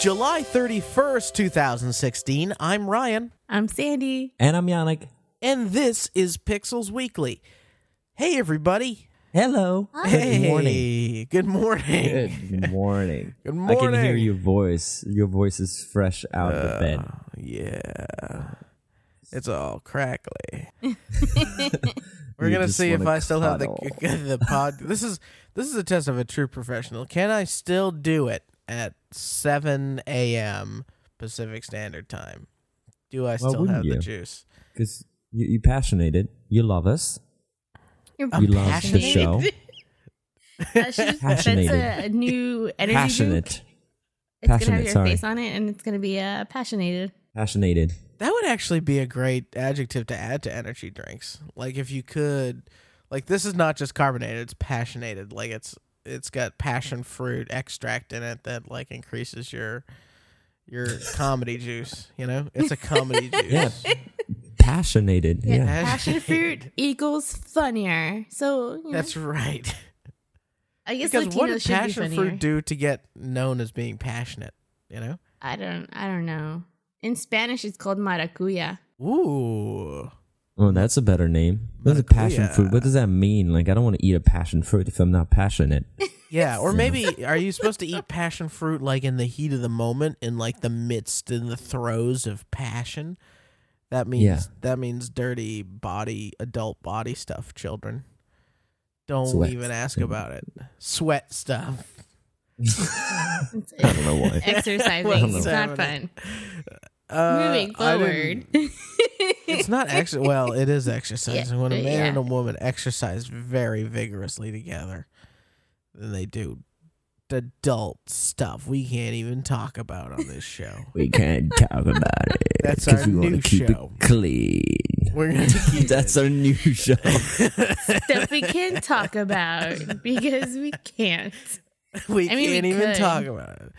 July 31st, 2016. I'm Ryan, I'm Sandy. And I'm Yannick. and this is Pixels Weekly. Hey, everybody. Hello. Hey, Good morning. Good morning. Good morning. Good I can hear your voice. Your voice is fresh out of the uh, bed. Yeah. It's all crackly. We're gonna see if I still have the the pod. This is this is a test of a true professional. Can I still do it at 7 a.m. Pacific Standard Time? Do I still wouldn't have the juice? Because you, you passionated. You love us. You're I'm You love the passionate. show. That's, just, that's a new energy drink. Passionate. It's gonna have Passionate, your sorry. face on it, and it's gonna be uh, passionated. Passionated. That would actually be a great adjective to add to energy drinks. Like if you could like this is not just carbonated, it's passionated. Like it's it's got passion fruit extract in it that like increases your your comedy juice, you know? It's a comedy juice. Yeah. Passionated. Yeah, Yeah. passion fruit equals funnier. So you know, That's right. I guess Because what Latinos did passion fruit do to get known as being passionate, you know? I don't. I don't know. In Spanish, it's called maracuya. Ooh. Oh, that's a better name. What's a passion Maracuya. fruit? What does that mean? Like, I don't want to eat a passion fruit if I'm not passionate. Yeah, or maybe are you supposed to eat passion fruit like in the heat of the moment, in like the midst, in the throes of passion? That means Yeah. that means dirty body, adult body stuff. Children, don't Sweat. even ask about it. Sweat stuff. I don't know why. exercising. What's it's not happening? fun. Uh, Moving I forward. it's not actually. Well, it is exercising. Yeah, when a man yeah. and a woman exercise very vigorously together, then they do adult stuff we can't even talk about on this show. We can't talk about it. That's 'cause our we wanna new keep show. it clean. We're gonna keep That's our new show. Stuff we can't talk about because we can't. we I mean, can't even could. talk about it.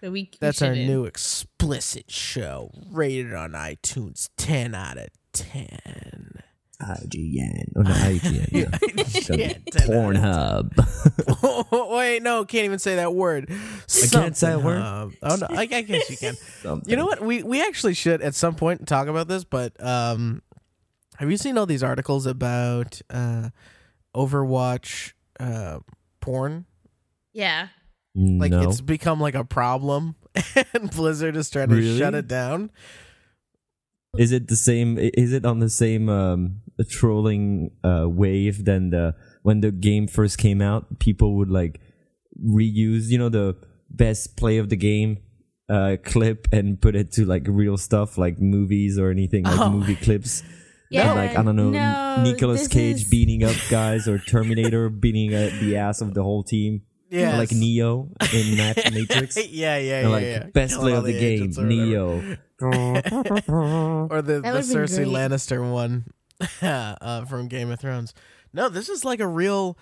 So we. we That's our shouldn't. new explicit show, rated on iTunes, ten out of ten. IGN. Oh, no, IGN. Yeah. So, Yeah, 10 Pornhub. Wait, no, can't even say that word. I can't say that word? Something hub. Oh no, I, I guess you can. Something. You know what? We we actually should at some point talk about this, but um, have you seen all these articles about uh, Overwatch uh, porn? Yeah. Like no. it's become like a problem, and Blizzard is trying to Really? shut it down. Is it the same? Is it on the same um, trolling uh, wave than the when the game first came out? People would like reuse, you know, the best play of the game uh, clip and put it to like real stuff, like movies or anything, like Oh. movie clips. Yeah. And, like I don't know, no, Nicolas Cage is- beating up guys or Terminator beating uh, the ass of the whole team, Yeah, like Neo in Mat- Matrix. yeah, yeah, And, yeah, like yeah. best Killing play of the, game, or. Neo. or the, the That would've been Cersei. Lannister one uh, from Game of Thrones. No, this is like a real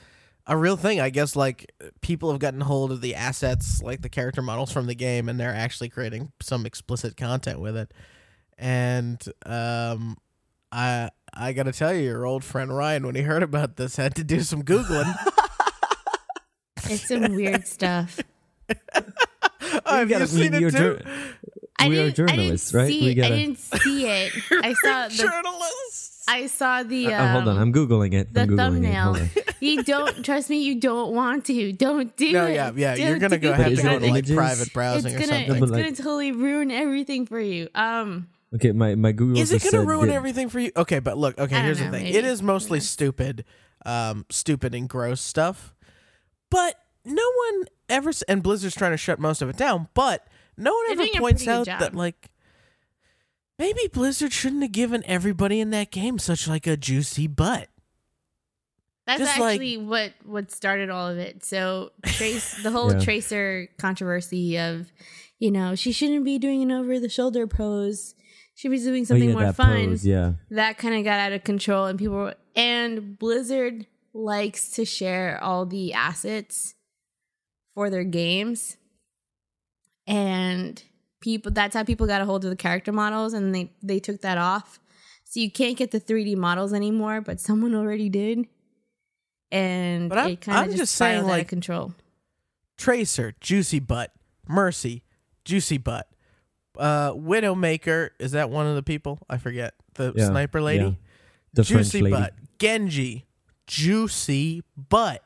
a real thing. I guess like people have gotten hold of the assets, like the character models from the game, and they're actually creating some explicit content with it. And um, I I gotta tell you, your old friend Ryan, when he heard about this, had to do some googling. It's some weird stuff. oh, have gotta- you seen we- it you're too? jour- I We are journalists, right? We See, gotta- I didn't see it. I saw the. Journalists. I saw the. Oh, hold on, um, I'm googling it. the I'm googling it. thumbnail. Hold on. You don't trust me. You don't want to. Don't do No, it. yeah, yeah. You're gonna go it. have is to it go to like private browsing It's or gonna. something. It's like- gonna totally ruin everything for you. Um. Okay, my my Google Is it going to said ruin that- everything for you? Okay, but look, okay, I don't here's the thing. maybe. It is mostly Yeah. stupid, um, stupid and gross stuff. But no one ever, and Blizzard's trying to shut most of it down. But no one They're ever points out that like maybe Blizzard shouldn't have given everybody in that game such like a juicy butt. That's Just like- actually what what started all of it. So trace the whole Yeah. tracer controversy of, you know, she shouldn't be doing an over the shoulder pose. She was doing Oh, something yeah, more that fun. pose, yeah. That kind of got out of control, and people were, and Blizzard likes to share all the assets for their games, and people. That's how people got a hold of the character models, and they they took that off. So you can't get the 3D models anymore, but someone already did. And But I'm- it kind of just, just saying, spiraled out like- of control. Tracer, juicy butt, Mercy, juicy butt. Uh, Widowmaker is that one of the people? I forget the Yeah, sniper lady. yeah. The juicy French lady. butt. Genji, juicy butt.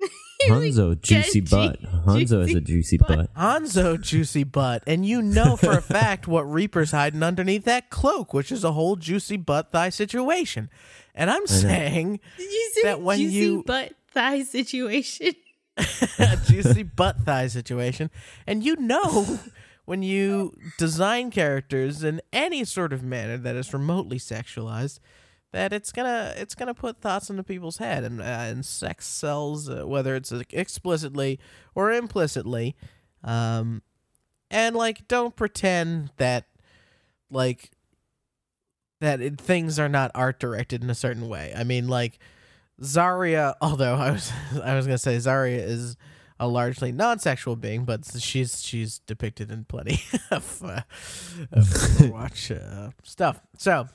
Hanzo, juicy butt. Hanzo is a juicy butt. butt. Hanzo, juicy butt, and you know for a fact what Reaper's hiding underneath that cloak, which is a whole juicy butt thigh situation. And I'm saying Did you say That when juicy you- butt thigh situation? a juicy butt thigh situation. And you know when you design characters in any sort of manner that is remotely sexualized, that it's gonna it's gonna put thoughts into people's head and uh, and sex sells uh, whether it's explicitly or implicitly, um, and like don't pretend that like that it, things are not art directed in a certain way. I mean like. Zarya although I was I was gonna say Zarya is a largely non-sexual being, but she's she's depicted in plenty of, uh, of Overwatch uh, stuff. So,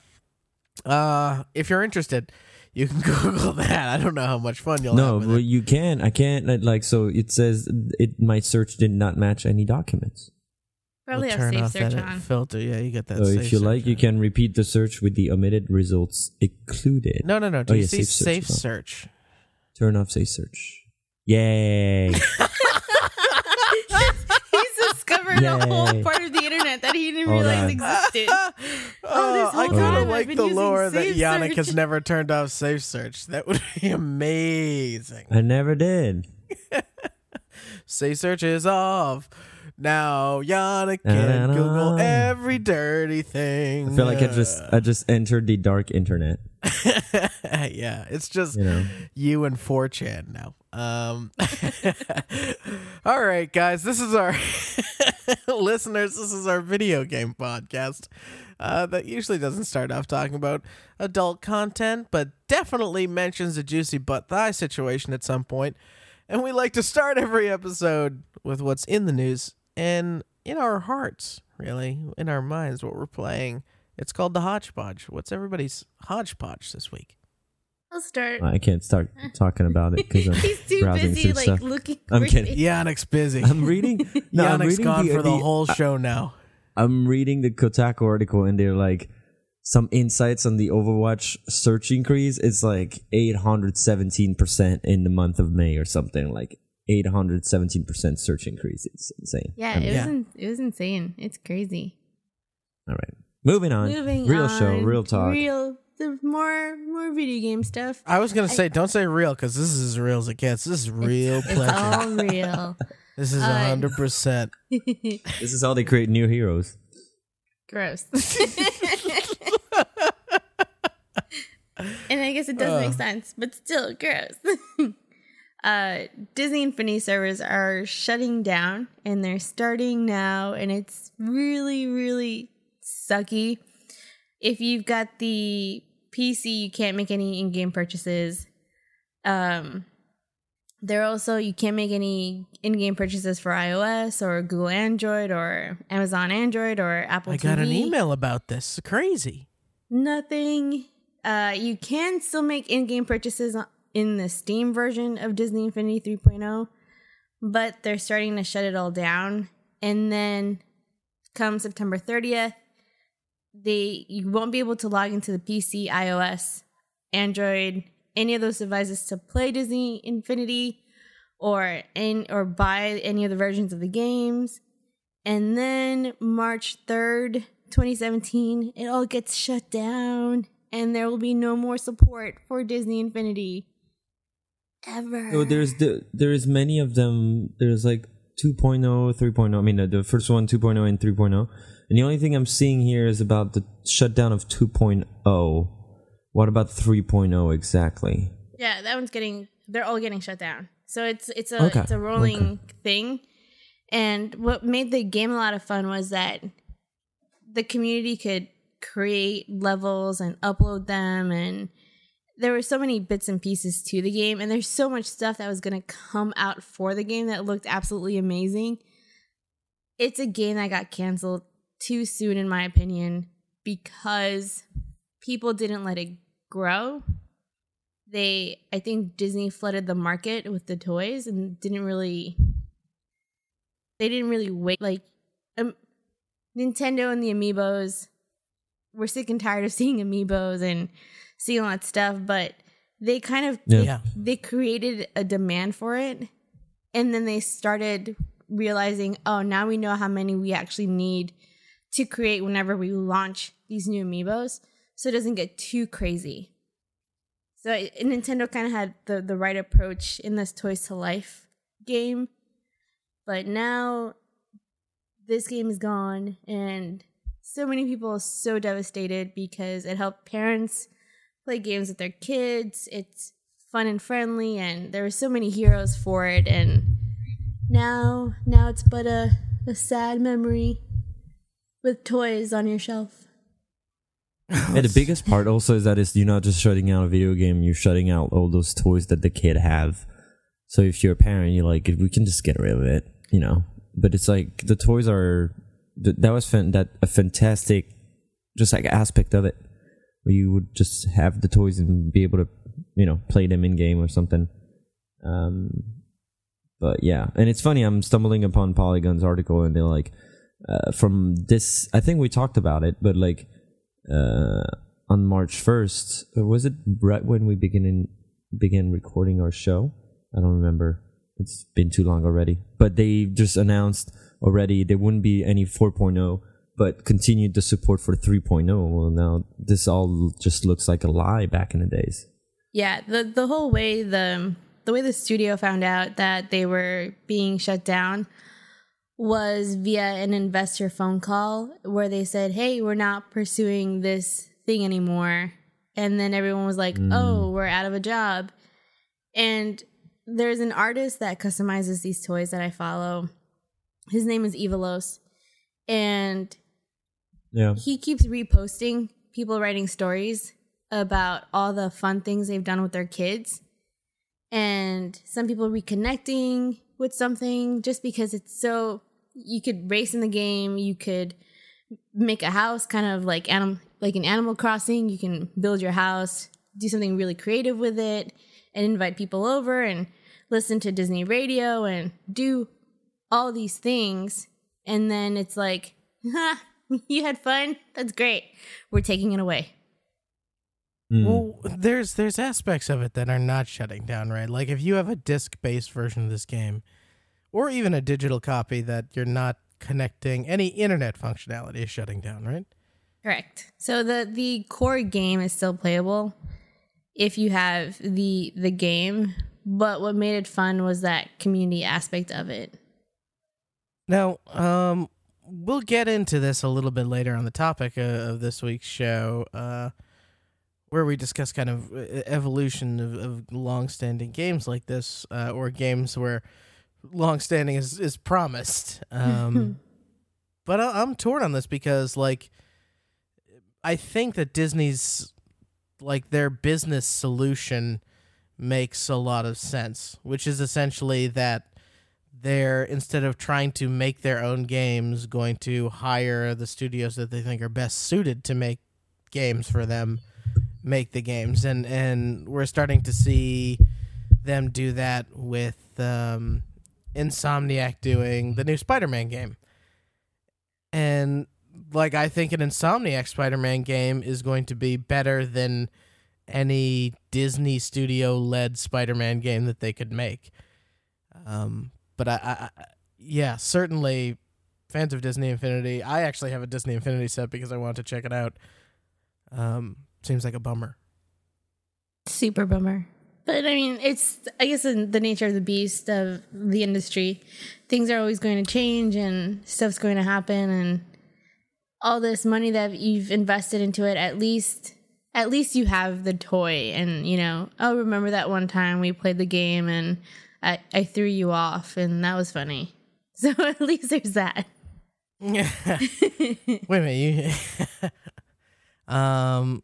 uh, if you're interested, you can Google that. I don't know how much fun you'll No, have with but you can. I can't. Like, so it says it. My search did not match any documents. Probably We'll have turn safe off search that on. filter. Yeah, you get that. So safe if you search like, you can repeat the search with the omitted results included. No, no, no. Do Oh, you yeah, see safe search safe search? Turn off safe search. Yay! He's discovered a whole Yay. part of the internet that he didn't Hold realize on. existed. Oh, oh, this I whole kind of like the lore that safe Yannick has never turned off safe search. That would be amazing. I never did. Safe search is off. Now Yannick can Da-da-da. Google every dirty thing. I feel like I just I just entered the dark internet. yeah, it's just You know. you and 4chan now. Um, all right, guys, this is our listeners. This is our video game podcast uh, that usually doesn't start off talking about adult content, but definitely mentions a juicy butt thigh situation at some point. And we like to start every episode with what's in the news and in our hearts, really, in our minds, what we're playing. It's called the hodgepodge. What's everybody's hodgepodge this week? I'll start. I can't start talking about it because I'm He's too browsing busy like stuff. looking. I'm for kidding. things. Yannick's busy. I'm reading. No, I'm reading gone the, for the, the- whole show now. I'm reading the Kotaku article and they're like some insights on the Overwatch search increase. It's like 817% in the month of May or something like 817% search increase. It's insane. Yeah, I mean, it was Yeah. in, it was insane. It's crazy. all right. Moving on. Moving real on. show, real talk. Real the more more video game stuff. I was gonna say, don't say real because this is as real as it gets. This is real It's pleasure. all real. this is uh, hundred percent. This is how they create new heroes. Gross. and I guess it does Uh. make sense, but still gross. Uh, Disney Infinity servers are shutting down and they're starting now, and it's really, really sucky. If you've got the PC, you can't make any in-game purchases. Um, there also you can't make any in-game purchases for iOS or Google Android or Amazon Android or Apple I got TV an email about this. Crazy. nothing. Uh, you can still make in-game purchases on- in the Steam version of Disney Infinity 3.0, but they're starting to shut it all down. And then, come September 30th, they you won't be able to log into the PC, iOS, Android, any of those devices to play Disney Infinity or in or buy any of the versions of the games. And then March 3rd, 2017, it all gets shut down and there will be no more support for Disney Infinity ever. So there's the there's many of them. There's like 2.0, 3.0. I mean, uh, the first one 2.0 and 3.0. And the only thing I'm seeing here is about the shutdown of 2.0. What about 3.0 exactly? Yeah, that one's getting they're all getting shut down. So it's it's a Okay, it's a rolling thing. And what made the game a lot of fun was that the community could create levels and upload them and there were so many bits and pieces to the game and there's so much stuff that was going to come out for the game that looked absolutely amazing. It's a game that got canceled too soon in my opinion because people didn't let it grow they i think disney flooded the market with the toys and didn't really they didn't really wait like um, Nintendo and the amiibos. We're sick and tired of seeing amiibos and seeing all that stuff, but they kind of Yeah. they, they created a demand for it, and then they started realizing, oh, now we know how many we actually need to create whenever we launch these new amiibos, so it doesn't get too crazy. So it- Nintendo kind of had the the right approach in this Toys to Life game, but now this game is gone, and so many people are so devastated because it helped parents play games with their kids. It's fun and friendly, and there were so many heroes for it, and now now it's but a a sad memory with toys on your shelf. And the biggest part also is that it's you're not just shutting out a video game, you're shutting out all those toys that the kid have. So if you're a parent, you're like, we can just get rid of it, you know. But it's like the toys are that was fan- that a fantastic, just like aspect of it, you would just have the toys and be able to, you know, play them in game or something. Um, but yeah, and it's funny. I'm stumbling upon Polygon's article, and they're like, uh, from this. I think we talked about it, but like uh, on March 1st. Or was it right when we begin in, began recording our show? I don't remember. It's been too long already. But they just announced already there wouldn't be any 4.0, but continued the support for 3.0. Well, now this all just looks like a lie back in the days. Yeah, the the whole way the the way the studio found out that they were being shut down was via an investor phone call where they said, "Hey, we're not pursuing this thing anymore." And then everyone was like, mm. "Oh, we're out of a job." And there's an artist that customizes these toys that I follow. His name is Evalos. And Yeah. he keeps reposting people writing stories about all the fun things they've done with their kids and some people reconnecting with something just because it's so you could race in the game you could make a house kind of like anim- like an animal crossing you can build your house do something really creative with it and invite people over and listen to disney radio and do all these things and then it's like you had fun that's great we're taking it away Mm. Well, there's there's aspects of it that are not shutting down, right? Like if you have a disc-based version of this game, or even a digital copy that you're not connecting, any internet functionality is shutting down, right? Correct. So the the core game is still playable if you have the the game, but what made it fun was that community aspect of it. Now, um, we'll get into this a little bit later on the topic uh, of this week's show, uh, where we discuss kind of uh, evolution of, of long-standing games like this, uh, or games where long-standing is is promised. Um, but I, I'm torn on this because, like, I think that Disney's like their business solution makes a lot of sense, which is essentially that they're instead of trying to make their own games going to hire the studios that they think are best suited to make games for them make the games and and we're starting to see them do that with um Insomniac doing the new Spider-Man game. And like I think an Insomniac Spider-Man game is going to be better than any Disney studio led Spider-Man game that they could make. Um but I, I, yeah, certainly fans of Disney Infinity. I actually have a Disney Infinity set because I wanted to check it out. Um, seems like a bummer. Super bummer. But I mean, it's I guess in the nature of the beast of the industry. Things are always going to change and stuff's going to happen and all this money that you've invested into it at least at least you have the toy and you know, oh remember that one time we played the game and I, I threw you off and that was funny. So at least there's that. Wait a minute, you. um,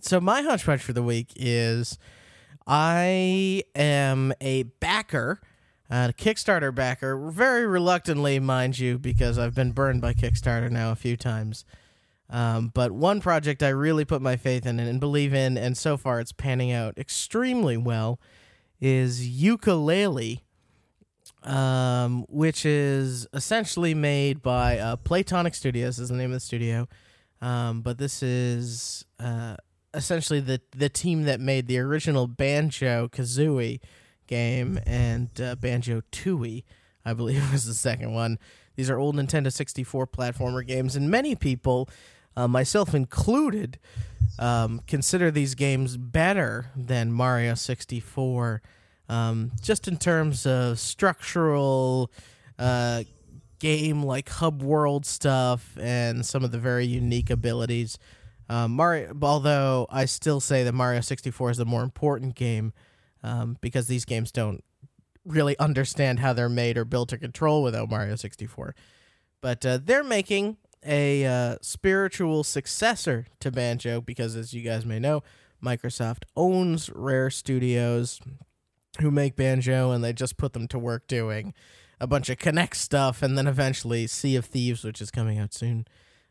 so my hunch punch for the week is, I am a backer, a Kickstarter backer, very reluctantly, mind you, because I've been burned by Kickstarter now a few times. Um, but one project I really put my faith in and believe in, and so far it's panning out extremely well, is Yooka-Laylee. um, which is essentially made by uh, Playtonic Studios is the name of the studio. Um, but this is uh, essentially the the team that made the original Banjo Kazooie game and uh, Banjo Tooie, I believe was the second one. These are old Nintendo 64 platformer games, and many people, uh, myself included, um, consider these games better than Mario 64, um, just in terms of structural uh, game like hub world stuff and some of the very unique abilities. Um, Mario, although I still say that Mario 64 is the more important game um, because these games don't really understand how they're made or built or control without Mario 64. But uh, they're making a uh, spiritual successor to Banjo because, as you guys may know, Microsoft owns Rare Studios, who make Banjo, and they just put them to work doing a bunch of Kinect stuff, and then eventually Sea of Thieves, which is coming out soon.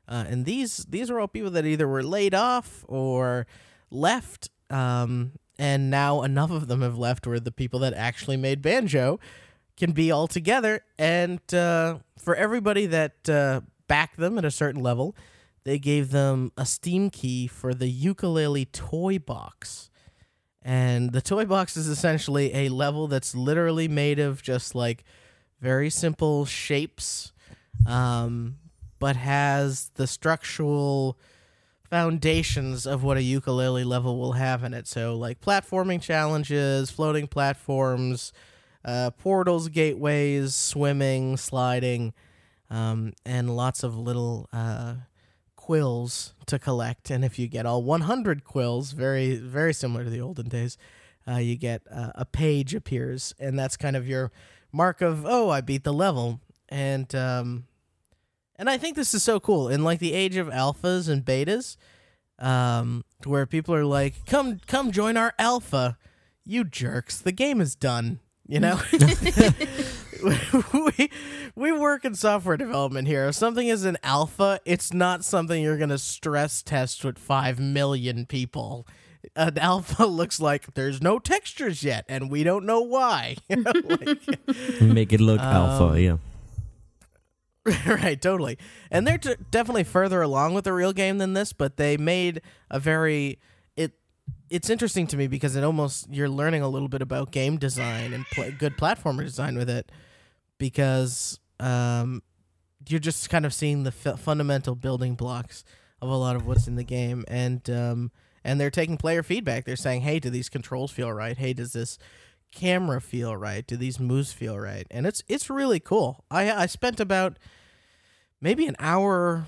Uh, and these these are all people that either were laid off or left, um, and now enough of them have left where the people that actually made Banjo can be all together. And uh, for everybody that backed them at a certain level, they gave them a Steam key for the Yooka-Laylee toy box. And the toy box is essentially a level that's literally made of just like very simple shapes, um, but has the structural foundations of what a Yooka-Laylee level will have in it. So, like platforming challenges, floating platforms, uh, portals, gateways, swimming, sliding, um, and lots of little uh, quills to collect. And if you get all 100 quills, very, very similar to the olden days, uh, you get uh, a page appears, and that's kind of your mark of oh, I beat the level. And um, and I think this is so cool in like the age of alphas and betas, um, where people are like, "Come, come join our alpha, you jerks! The game is done." You know, we we work in software development here. If something is an alpha, it's not something you're gonna stress test with five million people. An alpha looks like there's no textures yet, and we don't know why. Like, Make it look alpha, um, yeah. right, totally. And they're t- definitely further along with the real game than this, but they made a very it. It's interesting to me because it almost you're learning a little bit about game design and pl- good platformer design with it, because um, you're just kind of seeing the f- fundamental building blocks of a lot of what's in the game, and um, and they're taking player feedback. They're saying, "Hey, do these controls feel right? Hey, does this camera feel right? Do these moves feel right?" And it's it's really cool. I I spent about maybe an hour,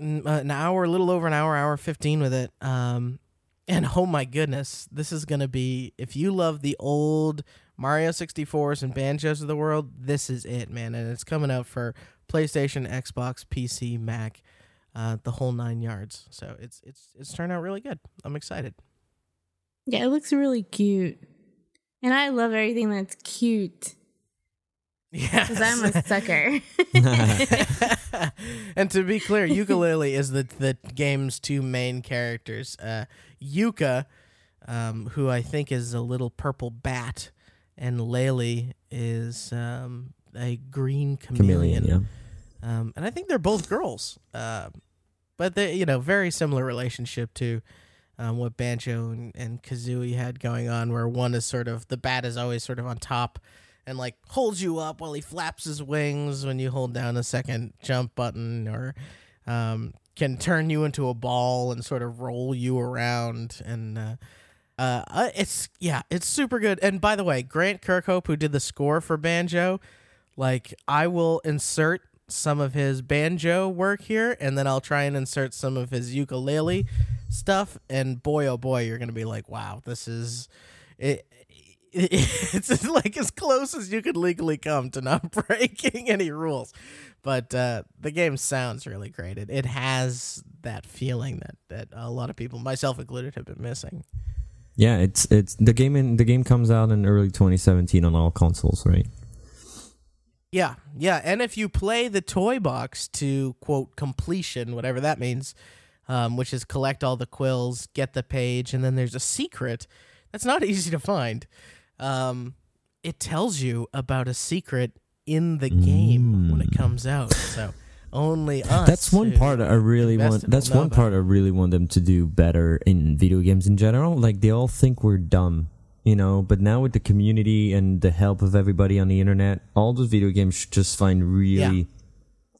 uh, an hour, a little over an hour, hour fifteen with it. Um, and oh my goodness, this is gonna be if you love the old Mario 64s and banjos of the world, this is it, man. And it's coming out for PlayStation, Xbox, PC, Mac, uh, the whole nine yards. So it's it's it's turned out really good. I'm excited. Yeah, it looks really cute. And I love everything that's cute Yeah, because I'm a sucker. and to be clear, Yooka-Laylee is the the game's two main characters. Uh, Yooka, um, who I think is a little purple bat, and Laylee is um, a green chameleon. Chameleon, yeah. Um, and I think they're both girls. Uh, but they, you know, very similar relationship to um, what Banjo and, and Kazooie had going on, where one is sort of the bat is always sort of on top and like holds you up while he flaps his wings when you hold down a second jump button, or um, can turn you into a ball and sort of roll you around and. Uh, uh, uh, it's yeah, it's super good. And by the way, Grant Kirkhope, who did the score for Banjo, like I will insert some of his banjo work here, and then I'll try and insert some of his Yooka-Laylee stuff. And boy, oh boy, you're gonna be like, wow, this is it. It's like as close as you could legally come to not breaking any rules, but uh, the game sounds really great. It, it has that feeling that, that a lot of people, myself included, have been missing. Yeah, it's it's the game in the game comes out in early 2017 on all consoles, right? Yeah, yeah, and if you play the toy box to quote completion, whatever that means, um, which is collect all the quills, get the page, and then there's a secret that's not easy to find. Um, it tells you about a secret in the game when it Mm. comes out. So only us. That's one part I really want. That's one part I really want them to do better in video games in general. Like they all think we're dumb, you know. But now with the community and the help of everybody on the internet, all those video games should just find really,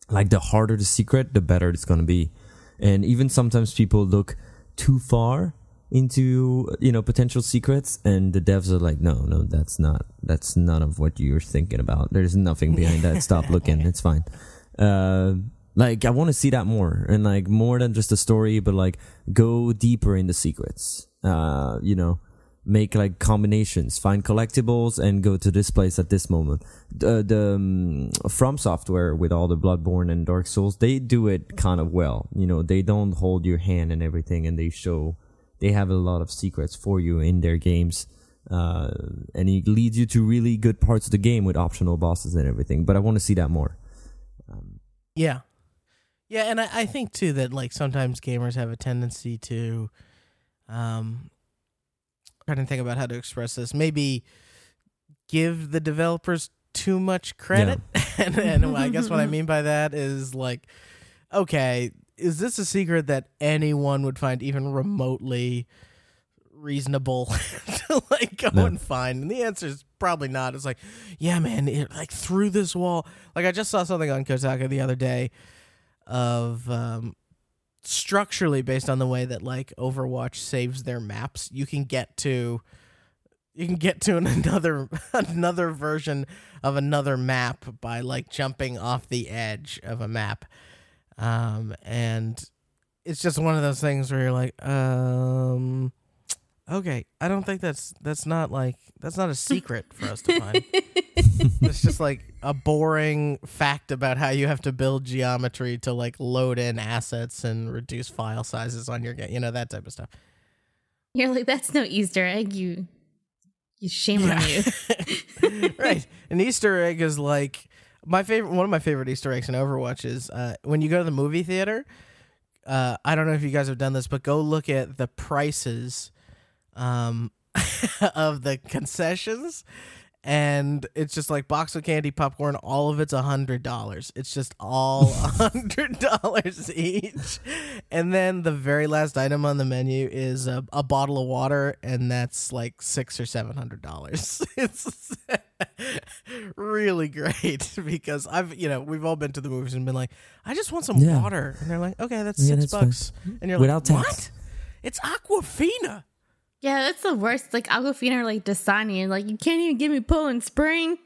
like the harder the secret, the better it's gonna be. And even sometimes people look too far into you know potential secrets and the devs are like no no that's not that's none of what you're thinking about there's nothing behind that stop looking it's fine uh like i want to see that more and like more than just a story but like go deeper in the secrets. Uh you know make like combinations find collectibles and go to this place at this moment. The, the um, from software with all the bloodborne and dark souls they do it kind of well. You know they don't hold your hand and everything and they show they have a lot of secrets for you in their games. Uh, and it leads you to really good parts of the game with optional bosses and everything but i want to see that more Yeah. Yeah, and I, I think too that like sometimes gamers have a tendency to um trying to think about how to express this. Maybe give the developers too much credit. and, and I guess what I mean by that is like, okay, is this a secret that anyone would find even remotely reasonable to like go No. and find? And the answer is probably not. It's like, yeah, man, it, like through this wall. Like I just saw something on Kotaku the other day of um, structurally based on the way that like Overwatch saves their maps. You can get to you can get to another another version of another map by like jumping off the edge of a map. Um, and it's just one of those things where you're like, um, okay, I don't think that's that's not like that's not a secret for us to find. it's just like a boring fact about how you have to build geometry to like load in assets and reduce file sizes on your game, you know that type of stuff. You're like, that's no Easter egg. You, you shame on you. right. An Easter egg is like my favorite. One of my favorite Easter eggs in Overwatch is uh, when you go to the movie theater. Uh, I don't know if you guys have done this, but go look at the prices um, of the concessions. And it's just like box of candy, popcorn, all of it's a hundred dollars. It's just all a hundred dollars each. And then the very last item on the menu is a, a bottle of water, and that's like six or seven hundred dollars. It's really great because I've you know we've all been to the movies and been like, I just want some Yeah. water, and they're like, okay, that's Yeah, six that's fine. bucks, and you're Without like, tax. what? It's Aquafina. Yeah, that's the worst. Like Aquafina or like Dasani, and like you can't even give me Poland Spring.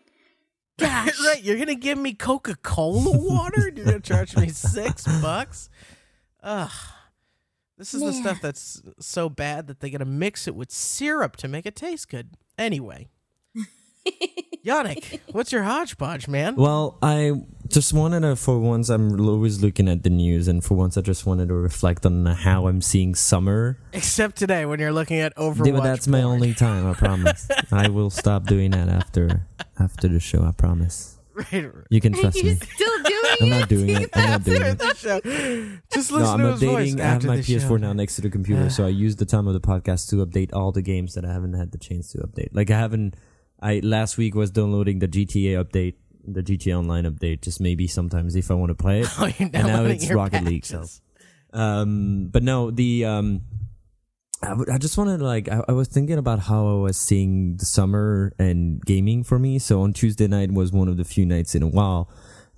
Gosh, right, you're gonna give me Coca Cola water? You're gonna charge me six bucks? Ugh. This is the stuff that's so bad that they gotta mix it with syrup to make it taste good. Anyway. Yannick, what's your hodgepodge, man? Well, I just wanted to, for once, I'm always looking at the news, and for once, I just wanted to reflect on how I'm seeing summer. Except today when you're looking at Overwatch. Yeah, but that's my only time. I promise. I will stop doing that after after the show. I promise. Right, You can trust you me. still doing I'm not doing it. I'm not doing after it. the show. No, I'm to his voice updating. I have my PS4 show. now next to the computer, so I use the time of the podcast to update all the games that I haven't had the chance to update. Like I haven't. I last week was downloading the GTA update, the GTA Online update, just maybe sometimes if I want to play it. Oh, and now it's Rocket League. So, um, but no, the um, I, w- I just wanted to like I, I was thinking about how I was seeing the summer and gaming for me. So on Tuesday night was one of the few nights in a while,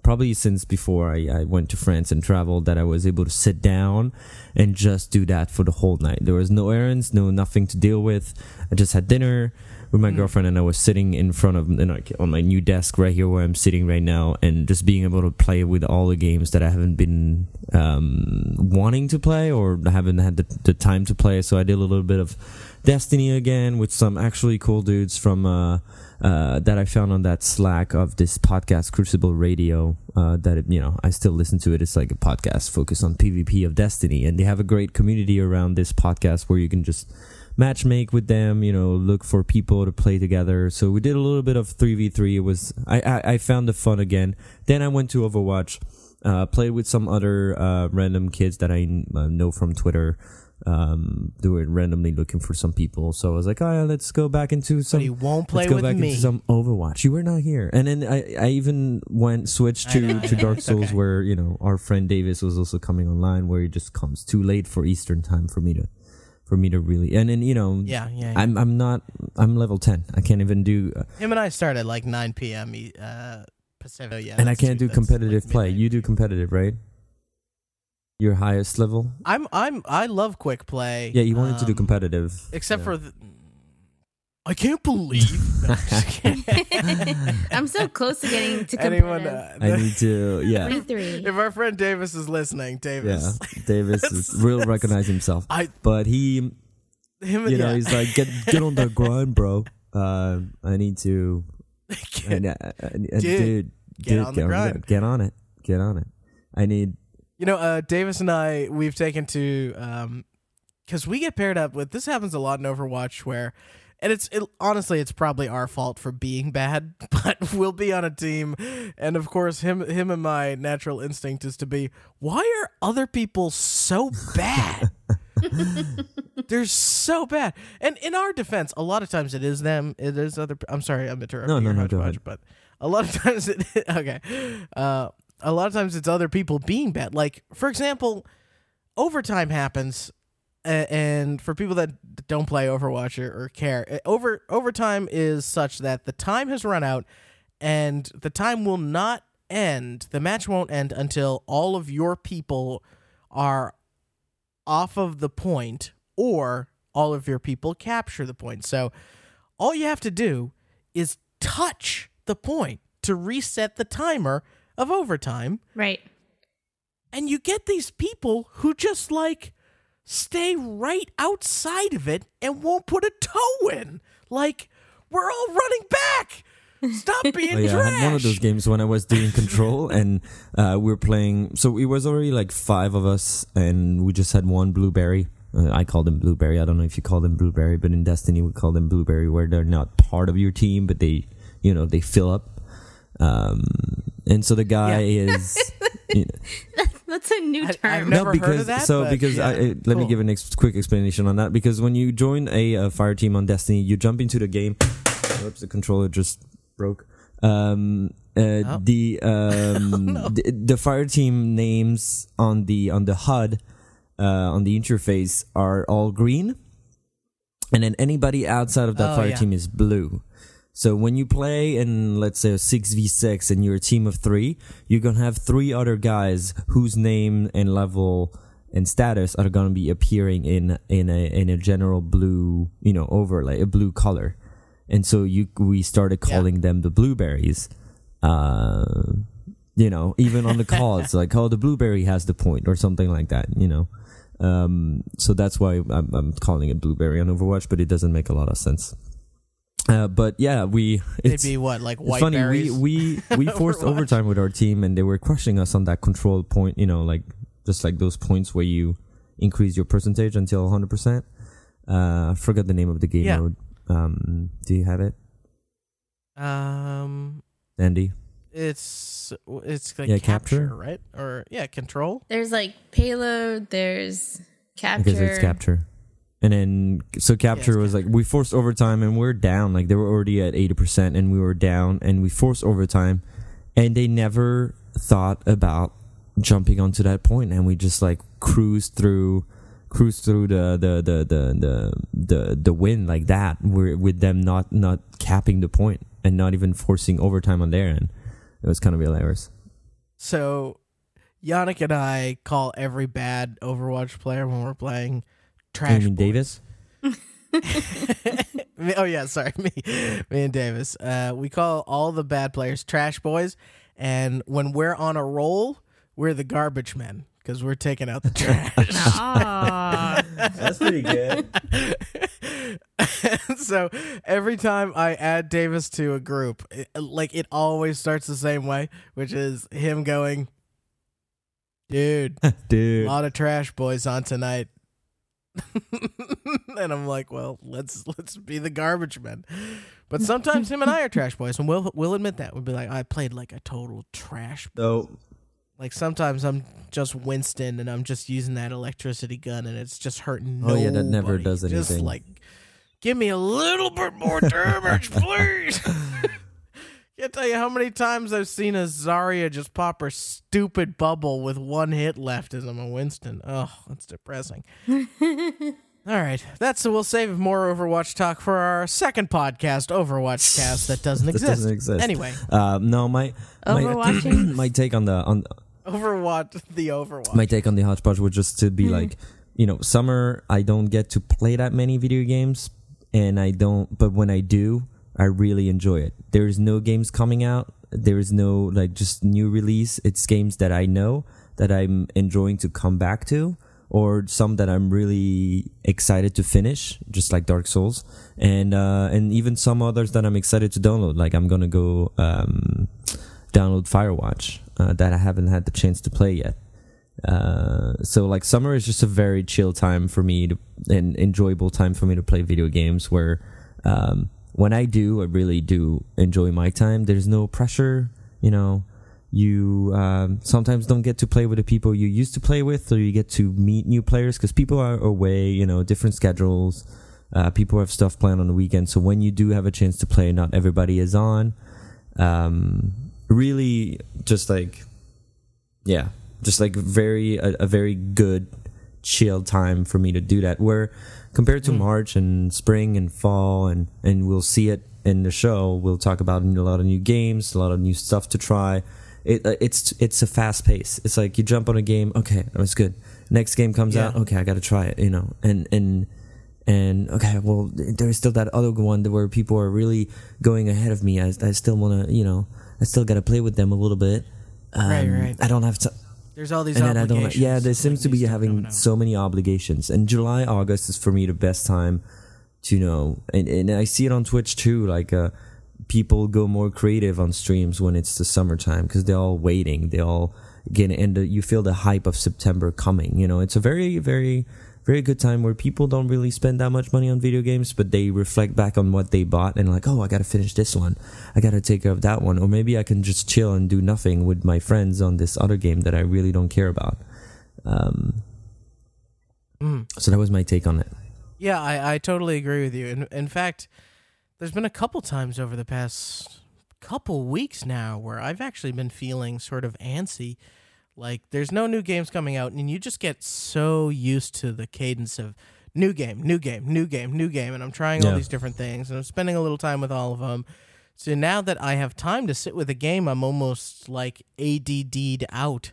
probably since before I, I went to France and traveled, that I was able to sit down and just do that for the whole night. There was no errands, no nothing to deal with. I just had dinner with my girlfriend and I was sitting in front of you know, on my new desk right here where I'm sitting right now and just being able to play with all the games that I haven't been um, wanting to play or haven't had the, the time to play. So I did a little bit of Destiny again with some actually cool dudes from uh, uh, that I found on that Slack of this podcast Crucible Radio. Uh, that it, you know I still listen to it. It's like a podcast focused on PvP of Destiny, and they have a great community around this podcast where you can just match make with them. You know, look for people to play together. So we did a little bit of three v three. It was I, I I found the fun again. Then I went to Overwatch. Uh, played with some other uh, random kids that I uh, know from Twitter. Um, they were randomly looking for some people, so I was like, "Oh, yeah, let's go back into some." But he won't play let's go with back me. into some Overwatch. You were not here, and then I, I even went switched to, to. Dark Souls, okay. where you know our friend Davis was also coming online, where it just comes too late for Eastern time for me to, for me to really, and then you know, yeah, yeah. yeah. I'm I'm not I'm level ten. I can't even do, uh, Him and I start at like 9 p.m. Uh, Pacific. Yeah, and I can't too- do competitive like, play. midnight. You do competitive, right? Your highest level? I'm I'm I love quick play. Yeah, you wanted to do um, competitive. except Yeah. for the, I can't believe. No, I'm just kidding. I'm so close to getting to Anyone? competitive. Uh, I need to, yeah, Three three. if our friend Davis is listening, Davis. yeah. Davis, Davis is real recognize himself, I but he, him. you know, yeah. he's like, get get on the grind, bro. Uh, I need to, and, uh, and, and Dude, dude, get dude, on the grind. get on it, get on it. I need, You know, uh, Davis and I, we've taken to, um, because we get paired up with. This happens a lot in Overwatch, where, and it's it, honestly, it's probably our fault for being bad, but we'll be on a team, and of course, him, him, and my natural instinct is to be, why are other people so bad? They're so bad, and in our defense, a lot of times it is them. It is other. I'm sorry, I'm interrupting. No, no, no, go ahead. But a lot of times, it okay. Uh, a lot of times it's other people being bad. Like for example, overtime happens, and for people that don't play Overwatch or, care, uh, over overtime is such that the time has run out, and the time will not end. The match won't end until all of your people are off of the point or all of your people capture the point. So all you have to do is touch the point to reset the timer of overtime Right. and you get these people who just like stay right outside of it and won't put a toe in. Like we're all running back. Stop being Oh yeah, trash. I had one of those games when I was doing control, and uh, we were playing. So it was already like five of us, and we just had one blueberry. Uh, I call them blueberry. I don't know if you call them blueberry, but in Destiny we call them blueberry, where they're not part of your team, but they, you know, they fill up. Um, and so the guy is. you know, That's a new term. I've never no, heard because of that, so but because yeah, I, let me give a ex- quick explanation on that. Because when you join a, uh fire team on Destiny, you jump into the game. Oops, the controller just broke. Um, uh, Oh. the um, the, the fire team names on the on the HUD uh, on the interface are all green, and then anybody outside of that Oh, fire yeah. team is blue. So when you play in let's say a six v six and you're a team of three, you're gonna have three other guys whose name and level and status are gonna be appearing in in a in a general blue you know overlay a blue color, and so you we started Yeah. calling them the blueberries. Uh, you know, even on the call, it's like, oh, the blueberry has the point or something like that. You know, um, so that's why I'm, I'm calling it blueberry on Overwatch, but it doesn't make a lot of sense. Uh, but yeah, we They'd it's, be what like white funny. berries. We we we forced overtime with our team, and they were crushing us on that control point. You know, like just like those points where you increase your percentage until 100. percent uh, I forgot the name of the game Yeah. mode. Um, do you have it, um, Andy? it's it's like Yeah, capture, capture. right? Or yeah, control. There's like payload. There's capture. Because it's capture. And then so capture it's was like we forced overtime and we're down. Like they were already at eighty percent and we were down and we forced overtime and they never thought about jumping onto that point and we just like cruised through cruise through the the the the the the, the win like that we're, with them not not capping the point and not even forcing overtime on their end. It was kind of hilarious. So Yannick and I call every bad Overwatch player when we're playing trash. You mean. Davis? Oh yeah, sorry, me, me and Davis. Uh, we call all the bad players trash boys, and when we're on a roll, we're the garbage men because we're taking out the trash. Aw. That's pretty good. so every time I add Davis to a group, it, like it always starts the same way, which is him going, "Dude, dude, a lot of trash boys on tonight." and I'm like, well, let's let's be the garbage men. But sometimes him and I are trash boys, and we'll we'll admit that. We'll be like, I played like a total trash. So Like sometimes I'm just Winston and I'm just using that electricity gun and it's just hurting. Oh, yeah, that never nobody. does Just like, give me a little bit more damage, please. Can't tell you how many times I've seen a Zarya just pop her stupid bubble with one hit left as I'm a Winston. Oh, that's depressing. All right, that's we'll save more Overwatch talk for our second podcast, Overwatch Cast, that doesn't That exist. doesn't exist. Anyway, Um, no, my my, my take on the on Overwatch, the Overwatch. my take on the hodgepodge would just to Hmm. be like, you know, summer I don't get to play that many video games, and I don't. But when I do, I really enjoy it. There's no games coming out. There is no like just new release. It's games that I know that I'm enjoying to come back to, or some that I'm really excited to finish, just like Dark Souls, and uh, and even some others that I'm excited to download. Like I'm gonna go um, download Firewatch uh, that I haven't had the chance to play yet. Uh, so like summer is just a very chill time for me to, and enjoyable time for me to play video games where um, when I do, I really do enjoy my time. There's no pressure, you know. You um, sometimes don't get to play with the people you used to play with, or you get to meet new players because people are away, you know, different schedules. Uh, people have stuff planned on the weekend, so when you do have a chance to play, not everybody is on. Um, really, just like yeah just like very a, a very good chill time for me to do that where compared to march and spring and fall and and we'll see it in the show we'll talk about a lot of new games a lot of new stuff to try. It uh, it's it's a fast pace. It's like you jump on a game okay that's good. Next game comes Yeah. out okay i gotta try it you know. And and and okay well there's still that other one where people are really going ahead of me. I, I still want to you know i still gotta play with them a little bit. Um, Right, right. i don't have to There's all these and then I don't. Yeah, there like seems to be having so many obligations, and July, August is for me the best time to know, and and I see it on Twitch too. Like, uh, people go more creative on streams when it's the summertime because they're all waiting. They all get and the, you feel the hype of September coming. You know, it's a very very very good time where people don't really spend that much money on video games, but they reflect back on what they bought and like, oh, I got to finish this one. I got to take care of that one. Or maybe I can just chill and do nothing with my friends on this other game that I really don't care about. Um, Mm. so that was my take on it. Yeah, I, I totally agree with you. In, in fact, there's been a couple times over the past couple weeks now where I've actually been feeling sort of antsy. Like, there's no new games coming out, and you just get so used to the cadence of new game, new game, new game, new game. And I'm trying all these different things, and I'm spending a little time with all of them. So now that I have time to sit with a game, I'm almost like ADD'd out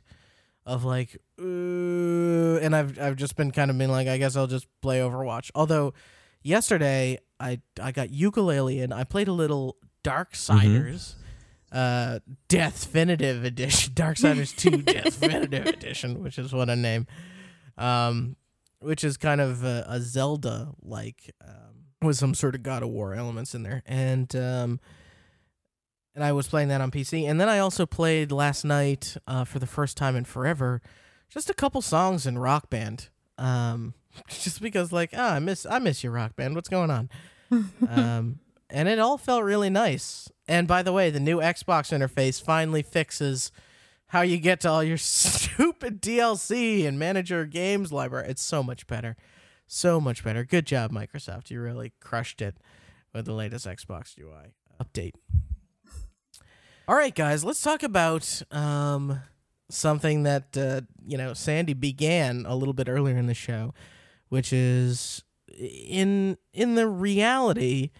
of like, uh, and I've I've just been kind of been like, I guess I'll just play Overwatch. Although yesterday I I got ukulele and I played a little Darksiders, uh, Deathfinitive Edition, Darksiders Two Deathfinitive Edition, which is what a name, um, which is kind of a, a Zelda like, um, with some sort of God of War elements in there, and um and I was playing that on PC. And then I also played last night uh, for the first time in forever, just a couple songs in Rock Band. Um, just because, like, ah, I miss I miss your Rock Band. What's going on? um, and it all felt really nice. And by the way, the new Xbox interface finally fixes how you get to all your stupid DLC and manage your games library. It's so much better. So much better. Good job, Microsoft. You really crushed it with the latest Xbox UI update. All right, guys, let's talk about um, something that uh, you know Sandy began a little bit earlier in the show, which is in in the reality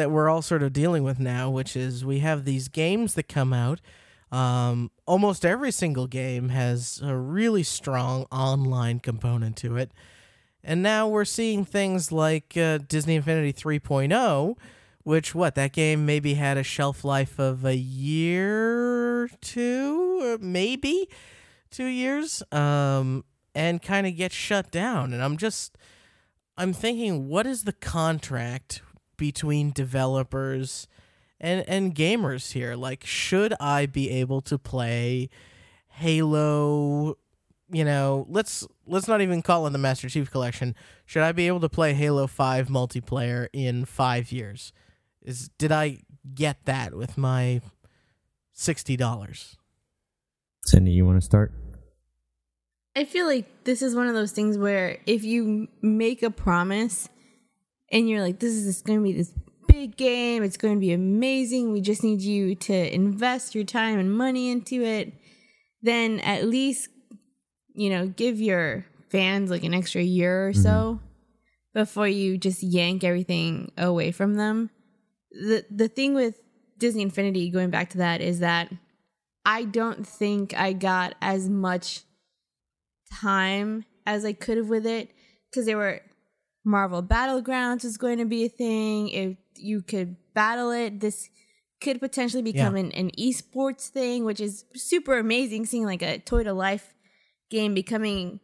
that we're all sort of dealing with now, which is we have these games that come out. Um, almost every single game has a really strong online component to it. And now we're seeing things like uh, Disney Infinity 3.0, which what that game maybe had a shelf life of a year, or two, uh, maybe two years, um, and kind of get shut down. And I'm just, I'm thinking, what is the contract between developers and and gamers here? Like, should I be able to play Halo? You know, let's let's not even call it the Master Chief Collection. Should I be able to play Halo Five multiplayer in five years? Is did I get that with my sixty dollars? Cindy, you want to start? I feel like this is one of those things where if you make a promise and you're like, this is going to be this big game, it's going to be amazing, we just need you to invest your time and money into it, then at least, you know, give your fans like an extra year or mm-hmm. so before you just yank everything away from them. The the thing with Disney Infinity going back to that is that I don't think I got as much time as I could have with it because there were Marvel Battlegrounds was going to be a thing. If you could battle it, this could potentially become Yeah. an, an esports thing, which is super amazing. Seeing like a toy to life game becoming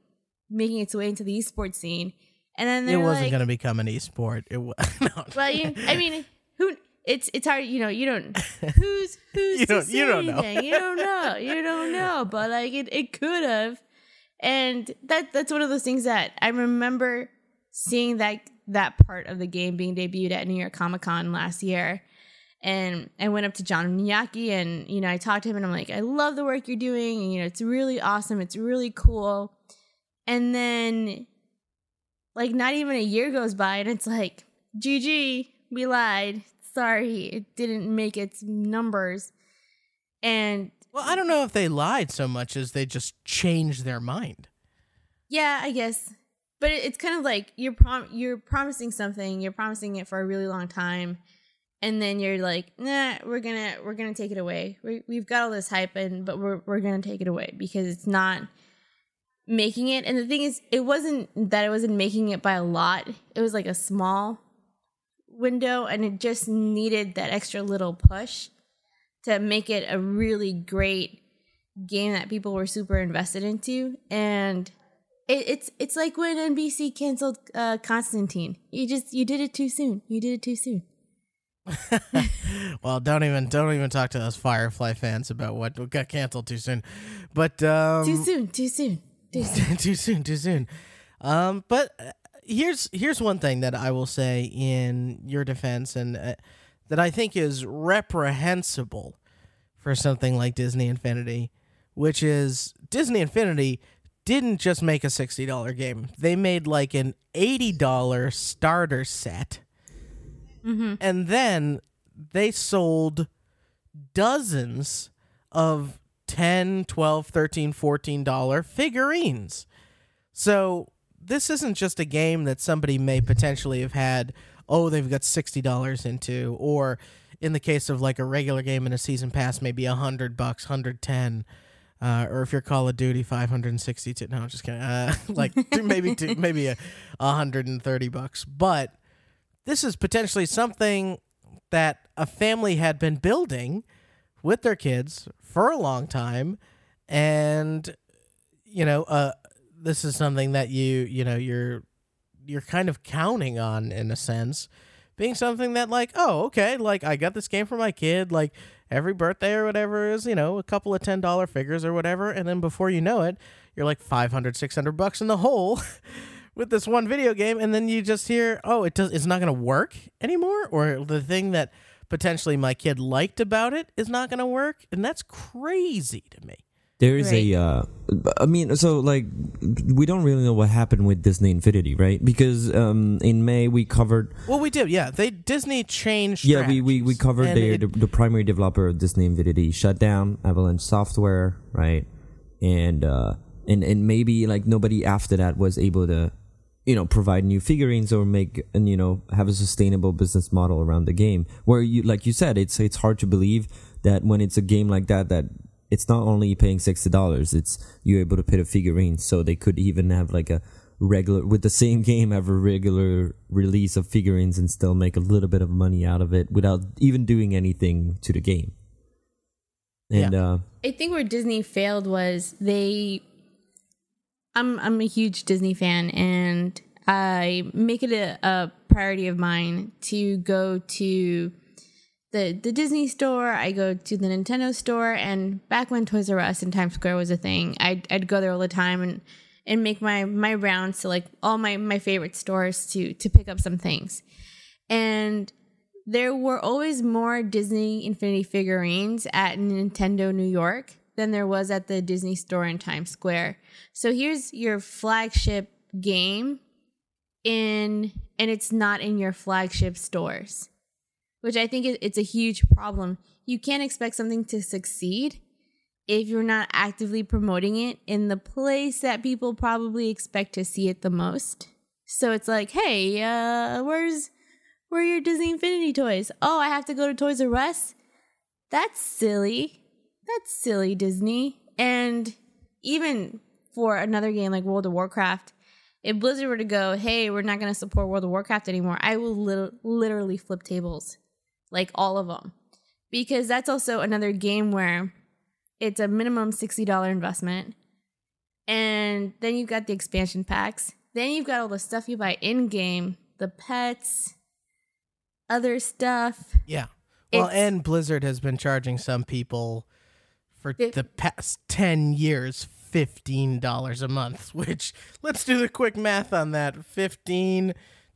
making its way into the esports scene, and then It wasn't like, going to become an esport. It was no. well, you, I mean, who? It's it's hard, you know. You don't who's who's You don't- you don't know. You don't know. You don't know. But like it, it could have, and that that's one of those things that I remember seeing that that part of the game being debuted at New York Comic Con last year. And I went up to John Miyake and, you know, I talked to him and I'm like, I love the work you're doing. And, you know, it's really awesome. It's really cool. And then, like, not even a year goes by and it's like, GG, we lied. Sorry, it didn't make its numbers. And Well, I don't know if they lied so much as they just changed their mind. Yeah, I guess. But it's kind of like you're prom- you're promising something, you're promising it for a really long time, and then you're like, "Nah, we're gonna we're gonna take it away. We we've got all this hype, and but we're we're gonna take it away because it's not making it." And the thing is, it wasn't that it wasn't making it by a lot. It was like a small window, and it just needed that extra little push to make it a really great game that people were super invested into and it, it's it's like when NBC canceled uh, Constantine. You just you did it too soon. You did it too soon. well, don't even don't even talk to us Firefly fans about what got canceled too soon. But um, Too soon. Too soon. Too soon. too soon, too soon. Um, but uh, here's here's one thing that I will say in your defense, and uh, that I think is reprehensible for something like Disney Infinity, which is Disney Infinity didn't just make a sixty dollar game; they made like an eighty dollar starter set, mm-hmm. and then they sold dozens of 10 12 13 14 dollar figurines. So this isn't just a game that somebody may potentially have had oh they've got $60 into or in the case of like a regular game in a season pass maybe 100 bucks 110 uh, or if you're Call of Duty, five hundred and sixty-two. No, I'm just kidding. Uh, like two, maybe two, maybe a hundred and thirty bucks. But this is potentially something that a family had been building with their kids for a long time and you know uh this is something that you you know you're you're kind of counting on in a sense being something that like oh okay like i got this game for my kid like every birthday or whatever is you know a couple of ten dollar figures or whatever and then before you know it you're like 500 600 bucks in the hole with this one video game and then you just hear oh it does it's not going to work anymore? Or the thing that potentially my kid liked about it is not going to work? And that's crazy to me There is Right. a, uh, I mean, so like, we don't really know what happened with Disney Infinity, right? Because um, in May we covered, well we did yeah they disney changed yeah, we, we, we covered And the, it- the the primary developer of Disney Infinity shut down Avalanche Software, right? And uh, and and maybe like nobody after that was able to, you know, provide new figurines or make and you know have a sustainable business model around the game. Where you like you said, it's it's hard to believe that when it's a game like that that it's not only paying sixty dollars, it's you're able to pay the figurines, so they could even have like a regular with the same game have a regular release of figurines and still make a little bit of money out of it without even doing anything to the game. And uh I think where Disney failed was they. I'm I'm a huge Disney fan, and I make it a, a priority of mine to go to the the Disney store. I go to the Nintendo store, and back when Toys R Us in Times Square was a thing, I'd I'd go there all the time and and make my my rounds to like all my my favorite stores to to pick up some things, and there were always more Disney Infinity figurines at Nintendo New York than there was at the Disney store in Times Square. So here's your flagship game in and it's not in your flagship stores. Which I think it's a huge problem. You can't expect something to succeed if you're not actively promoting it in the place that people probably expect to see it the most. So it's like, hey, uh, where's where are your Disney Infinity toys? Oh, I have to go to Toys R Us? That's silly. That's silly, Disney. And even for another game like World of Warcraft, if Blizzard were to go, hey, we're not going to support World of Warcraft anymore, I will lit- literally flip tables. Like all of them. Because that's also another game where it's a minimum $60 investment. And then you've got the expansion packs. Then you've got all the stuff you buy in game, the pets, other stuff. Yeah. Well, It's- and Blizzard has been charging some people for Fif- the past 10 years $15 a month, which let's do the quick math on that. 15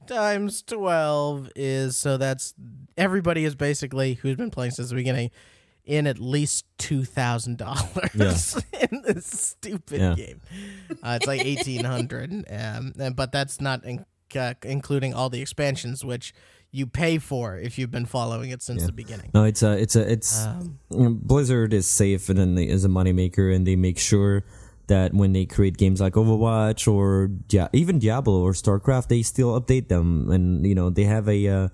times 12 is so that's everybody is basically who's been playing since the beginning in at least $2,000 in this stupid Yeah. game. Uh, it's like 1800 um, and- but that's not in, uh, including all the expansions which you pay for if you've been following it since Yeah. the beginning. No, it's a, it's a, it's Um, you know, Blizzard is safe and then they, is a moneymaker, and they make sure that when they create games like Overwatch or Dia- even Diablo or StarCraft, they still update them, and you know they have a uh,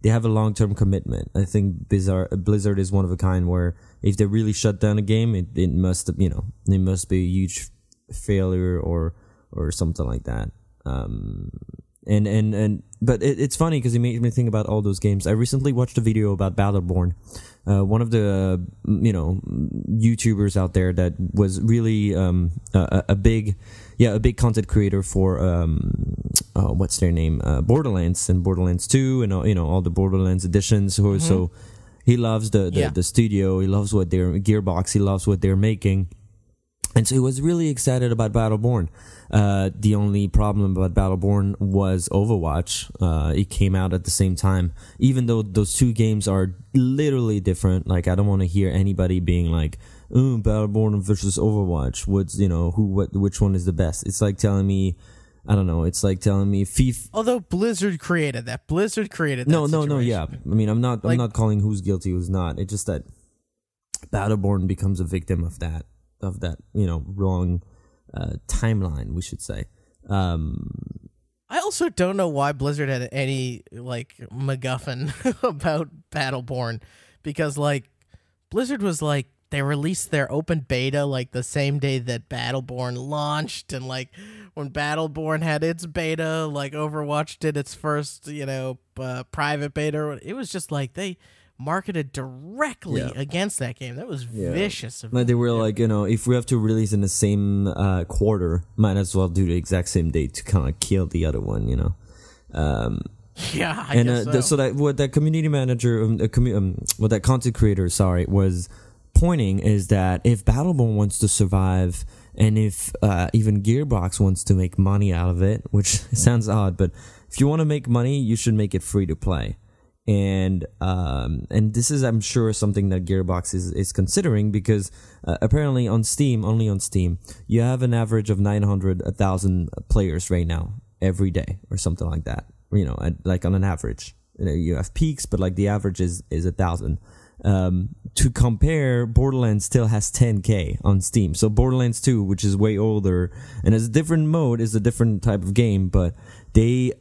they have a long term commitment. I think Bizarre, Blizzard is one of a kind where if they really shut down a game, it, it must you know it must be a huge failure or or something like that. Um, and and and but it, it's funny because it made me think about all those games. I recently watched a video about Battleborn. Uh, one of the uh, you know YouTubers out there that was really um, a, a big yeah a big content creator for um, uh, what's their name uh, Borderlands and Borderlands Two and all, you know all the Borderlands editions. So, so he loves the the, Yeah. the studio. He loves what they're Gearbox. He loves what they're making. And so he was really excited about Battleborn. Uh, the only problem about Battleborn was Overwatch. Uh, it came out at the same time. Even though those two games are literally different, like I don't want to hear anybody being like, "Oh, Battleborn versus Overwatch. What's you know who what which one is the best?" It's like telling me, I don't know. It's like telling me FIFA. although Blizzard created that. Blizzard created that No, no, no. Yeah, I mean, I'm not. Like- I'm not calling who's guilty, who's not. It's just that Battleborn becomes a victim of that, of that, you know, wrong uh, timeline. We should say. Um, I also don't know why Blizzard had any like MacGuffin about Battleborn because like Blizzard was like they released their open beta like the same day that Battleborn launched and like when Battleborn had its beta like Overwatch did its first you know uh, private beta it was just like they marketed directly Yeah. against that game that was Yeah. vicious of like they were like, you know, if we have to release in the same uh, quarter, might as well do the exact same date to kind of kill the other one, you know. Um, yeah I and guess uh, so. th- so that what that community manager, um, the commu- um, what that content creator, sorry, was pointing is that if Battleborn wants to survive, and if uh, even Gearbox wants to make money out of it, which sounds odd, but if you want to make money, you should make it free to play. And um, and this is, I'm sure, something that Gearbox is, is considering because uh, apparently on Steam, only on Steam, you have an average of 900, 1,000 players right now every day or something like that. You know, at, like on an average. You, know, you have peaks, but like the average is is a thousand. Um, to compare, Borderlands still has 10k on Steam. So Borderlands 2, which is way older and has a different mode, is a different type of game, but they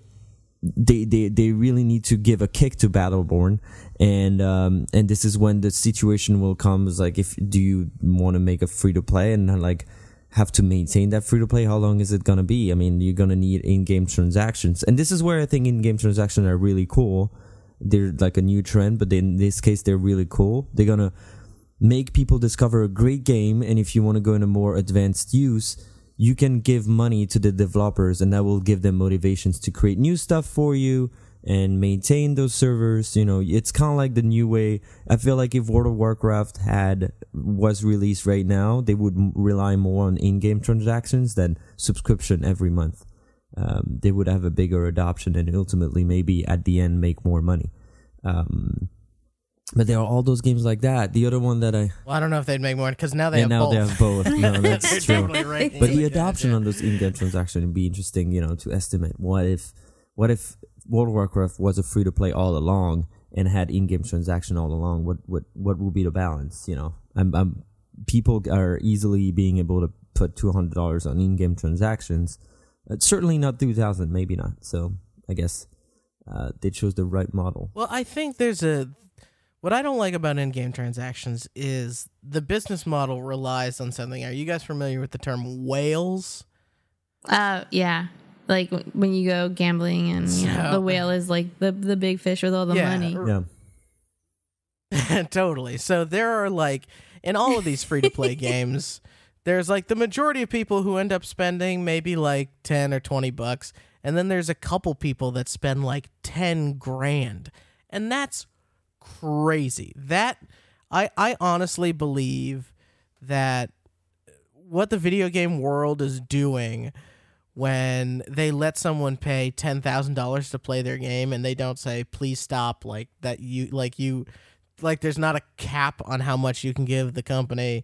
they they they really need to give a kick to Battleborn, and um and this is when the situation will come. Is like if do you want to make a free to play and like have to maintain that free to play? How long is it gonna be? I mean, you're gonna need in game transactions, and this is where I think in game transactions are really cool. They're like a new trend, but in this case, they're really cool. They're gonna make people discover a great game, and if you want to go into more advanced use you can give money to the developers and that will give them motivations to create new stuff for you and maintain those servers. You know it's kind of like the new way. I feel like if world of warcraft had was released right now they would rely more on in-game transactions than subscription every month. Um, they would have a bigger adoption and ultimately maybe at the end make more money. Um, but there are all those games like that. The other one that I Well, I don't know if they'd make more because now they yeah, have now both. they have both. No, They're that's true. definitely But the adoption on those in-game transactions would be interesting, you know, to estimate what if what if World of Warcraft was a free to play all along and had in-game transaction all along. What what what would be the balance? You know, I'm, I'm people are easily being able to put two hundred dollars on in-game transactions. Uh, certainly not two thousand, maybe not. So I guess uh, they chose the right model. Well, I think there's a. What I don't like about in-game transactions is the business model relies on something. Are you guys familiar with the term whales? Uh, yeah. Like when you go gambling and you know, So- the whale is like the the big fish with all the Yeah. money. Yeah, totally. So there are like in all of these free to play games, there's like the majority of people who end up spending maybe like 10 or 20 bucks, and then there's a couple people that spend like 10 grand. And that's crazy. That I I honestly believe that what the video game world is doing when they let someone pay $10,000 to play their game and they don't say please stop like that you like you like there's not a cap on how much you can give the company.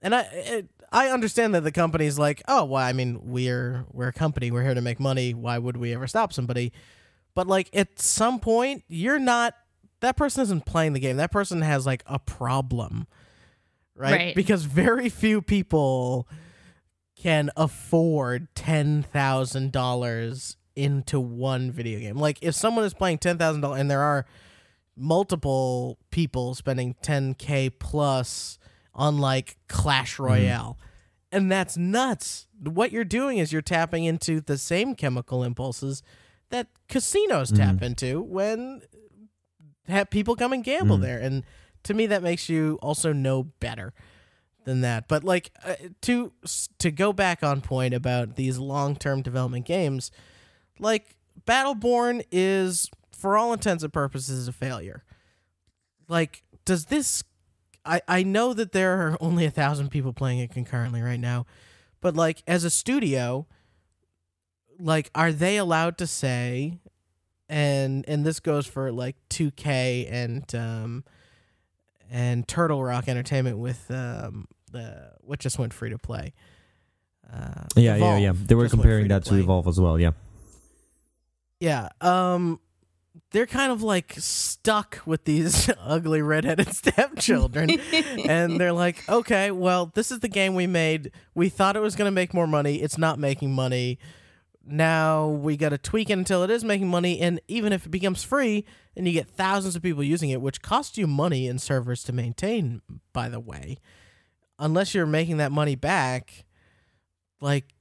And i it, i understand that the company's like oh well i mean we're we're a company. We're here to make money. Why would we ever stop somebody? But like at some point you're not that person isn't playing the game that person has like a problem right, Right. because very few people can afford $10,000 into one video game. Like if someone is playing $10,000 and there are multiple people spending 10k plus on like Clash mm-hmm. Royale. And that's nuts. What you're doing is you're tapping into the same chemical impulses that casinos tap mm-hmm. into when have people come and gamble there. And to me that makes you also know better than that. But like uh, to to go back on point about these long-term development games, like Battleborn is for all intents and purposes a failure. Like does this I I know that there are only a thousand people playing it concurrently right now, but like as a studio, like are they allowed to say and and this goes for like 2K and um and Turtle Rock Entertainment with um the what just went free to play. Uh, yeah, yeah, Evolve yeah. They were comparing that to. Evolve as well. Yeah, Yeah. Um they're kind of like stuck with these ugly redheaded stepchildren. and they're like, okay, well, this is the game we made. We thought it was going to make more money. It's not making money. Now we got to tweak it until it is making money. And even if it becomes free and you get thousands of people using it, which costs you money in servers to maintain, by the way, unless you're making that money back, like,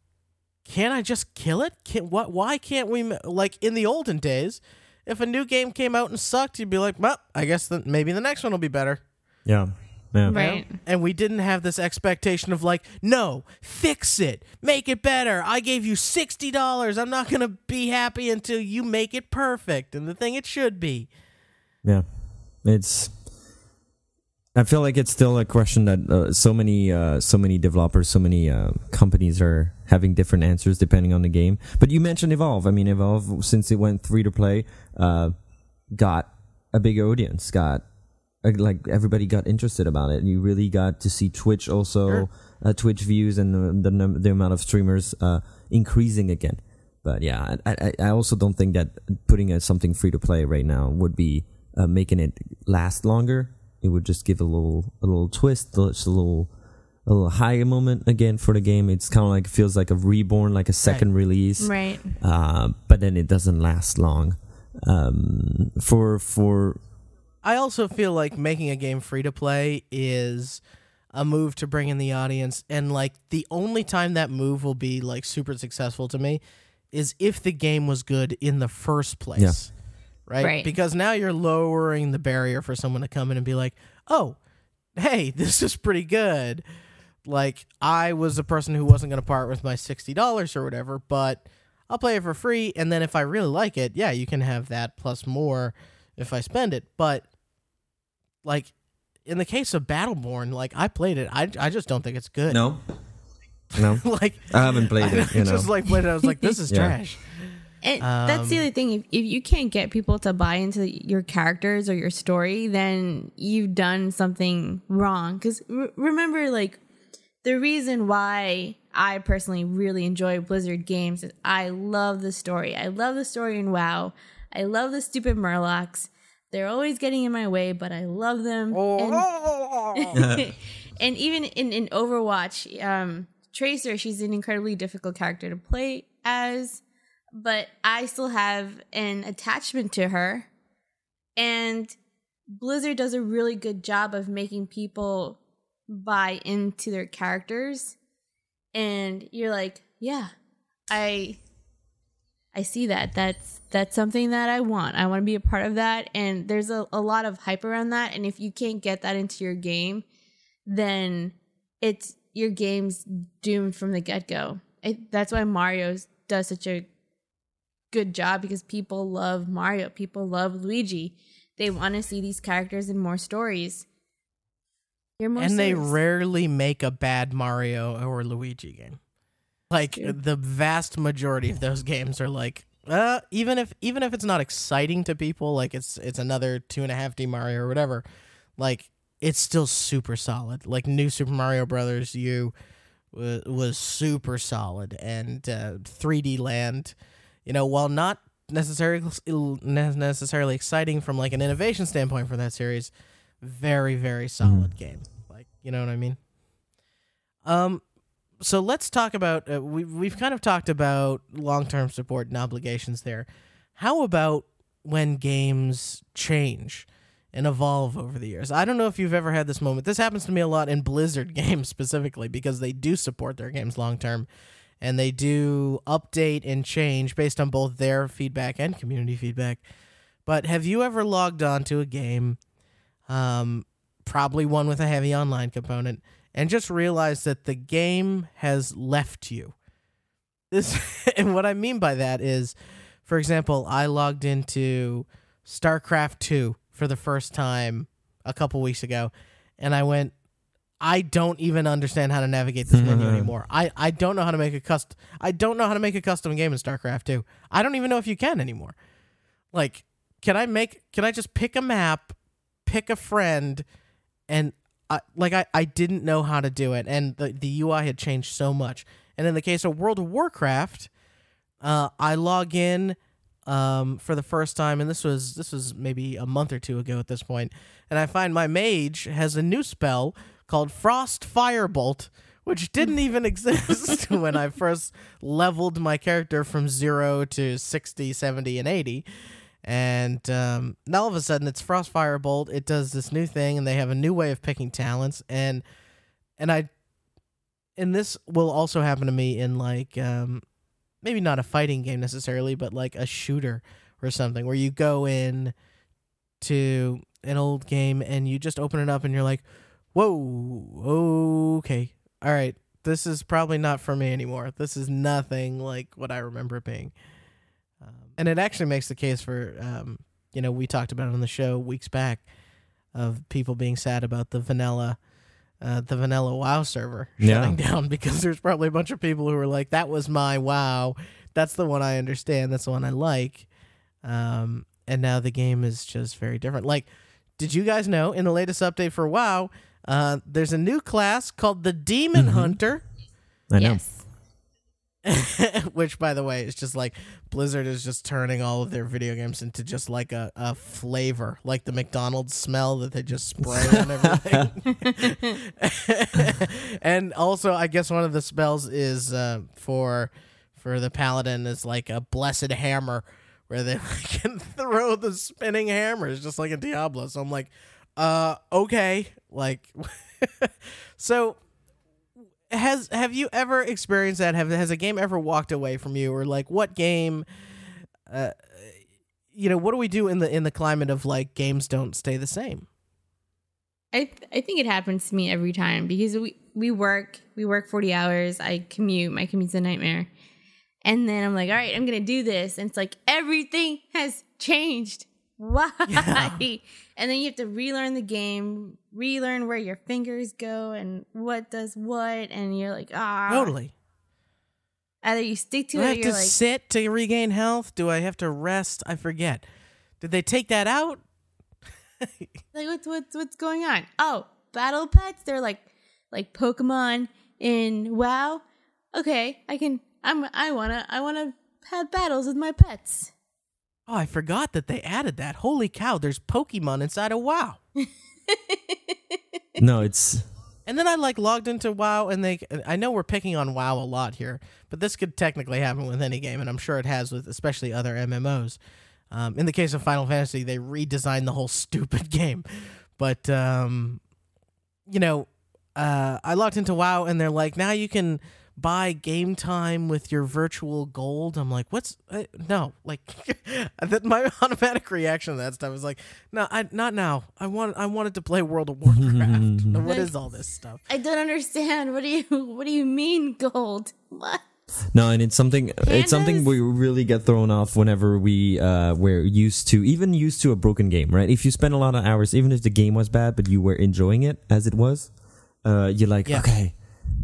can't I just kill it? Can, what? Why can't we? Like in the olden days, if a new game came out and sucked, you'd be like, well, I guess maybe the next one will be better. yeah, yeah. Right. And we didn't have this expectation of like, no, fix it, make it better. I gave you sixty dollars. I'm not gonna be happy until you make it perfect and the thing it should be. Yeah, it's. I feel like it's still a question that uh, so many, uh, so many developers, so many uh, companies are having different answers depending on the game. But you mentioned Evolve. I mean, Evolve since it went free to play, uh, got a big audience. Got like everybody got interested about it. You really got to see Twitch also, Sure. uh, Twitch views and the the, the amount of streamers uh, increasing again. But yeah, I, I, I also don't think that putting a, something free to play right now would be uh, making it last longer. It would just give a little a little twist, just a little a little higher moment again for the game. It's kind of like feels like a reborn, like a second release Right. uh, but then it doesn't last long. Um, for for I also feel like making a game free to play is a move to bring in the audience and like the only time that move will be like super successful to me is if the game was good in the first place. Right? Right. Because now you're lowering the barrier for someone to come in and be like, "Oh, hey, this is pretty good." Like I was a person who wasn't going to part with my $60 or whatever, but I'll play it for free and then if I really like it, yeah, you can have that plus more if I spend it. But like in the case of Battleborn, like I played it, I, I just don't think it's good. no, no, like I haven't played I it. You know, just like played it. I was like, this is Yeah. trash. And that's the Um, other thing. If, if you can't get people to buy into your characters or your story, then you've done something wrong. Because re- remember, like, the reason why I personally really enjoy Blizzard games is I love the story. I love the story in WoW. I love the stupid Murlocs. They're always getting in my way, but I love them. And, and even in, in Overwatch, um, Tracer, she's an incredibly difficult character to play as, but I still have an attachment to her. And Blizzard does a really good job of making people buy into their characters. And you're like, yeah, I I see that. That's that's something that I want. I want to be a part of that. And there's a, a lot of hype around that. And if you can't get that into your game, then it's your game's doomed from the get go. That's why Mario does such a good job because people love Mario. People love Luigi. They want to see these characters in more stories. And they rarely make a bad Mario or Luigi game. Like the vast majority of those games are like, uh, even if even if it's not exciting to people, like it's it's another two and a half D Mario or whatever, like it's still super solid. Like New Super Mario Brothers U was, was super solid, and uh, 3D Land, you know, while not necessarily necessarily exciting from like an innovation standpoint for that series, very very solid game. Like you know what I mean. Um, so let's talk about uh, we we've kind of talked about long term support and obligations there. How about when games change and evolve over the years? I don't know if you've ever had this moment. This happens to me a lot in Blizzard games specifically because they do support their games long term and they do update and change based on both their feedback and community feedback. But have you ever logged on to a game, um, probably one with a heavy online component, and just realize that the game has left you? This and what I mean by that is, for example, I logged into StarCraft two for the first time a couple weeks ago, and I went, I don't even understand how to navigate this menu anymore. I, I don't know how to make a custom. I don't know how to make a custom game in StarCraft two. I don't even know if you can anymore. Like, can I make? Can I just pick a map, pick a friend, and I, like I, I didn't know how to do it, and the the UI had changed so much. And in the case of World of Warcraft, uh, I log in um, for the first time, and this was this was maybe a month or two ago at this point, and I find my mage has a new spell called Frostfire Bolt, which didn't even exist when I first leveled my character from zero to 60, 70, and 80. And um, now all of a sudden it's Frostfire Bolt. It does this new thing, and they have a new way of picking talents. And and I and this will also happen to me in like um, maybe not a fighting game necessarily, but like a shooter or something where you go in to an old game and you just open it up and you're like, whoa, okay, all right, this is probably not for me anymore. This is nothing like what I remember being. And it actually makes the case for, um, you know, we talked about it on the show weeks back of people being sad about the vanilla. Uh, the vanilla WoW server Yeah. shutting down because there's probably a bunch of people who are like, "That was my WoW. That's the one I understand. That's the one I like." Um, and now the game is just very different. Like, did you guys know in the latest update for WoW, uh, there's a new class called the Demon Mhm. Hunter, I know. Yes. which, by the way, is just like Blizzard is just turning all of their video games into just like a, a flavor, like the McDonald's smell that they just spray on everything. and also, I guess one of the spells is uh, for for the paladin is like a blessed hammer, where they can throw the spinning hammers just like in Diablo. So I'm like, uh, okay, like, so has have you ever experienced that? Have has a game ever walked away from you, or like what game? Uh, you know, what do we do in the in the climate of like games don't stay the same? I th- I think it happens to me every time because we we work we work forty hours. I commute. My commute's a nightmare, and then I'm like, all right, I'm gonna do this, and it's like everything has changed. Why? Yeah. And then you have to relearn the game, relearn where your fingers go and what does what, and you're like, ah, Totally. Either you stick to Do it I or have you're to like, sit to regain health? Do I have to rest? I forget. Did they take that out? like what's what's what's going on? Oh, battle pets. They're like like Pokemon in WoW. Okay, I can. I'm. I wanna. I wanna have battles with my pets. Oh, I forgot that they added that. Holy cow, there's Pokemon inside of WoW. No, it's And then I like logged into WoW, and they. I know we're picking on WoW a lot here, but this could technically happen with any game, and I'm sure it has with especially other MMOs. Um, in the case of Final Fantasy, they redesigned the whole stupid game, but um, you know, uh, I logged into WoW, and they're like, now you can buy game time with your virtual gold. I'm like, what's uh, no? Like, that my automatic reaction to that stuff is like, no, I not now. I want I wanted to play World of Warcraft. what Like- is all this stuff? I don't understand. What do you What do you mean gold? What? No, and it's something. It's something we really get thrown off whenever we uh, we're used to, even used to a broken game, right? If you spend a lot of hours, even if the game was bad, but you were enjoying it as it was, uh, you're like, Yeah. okay,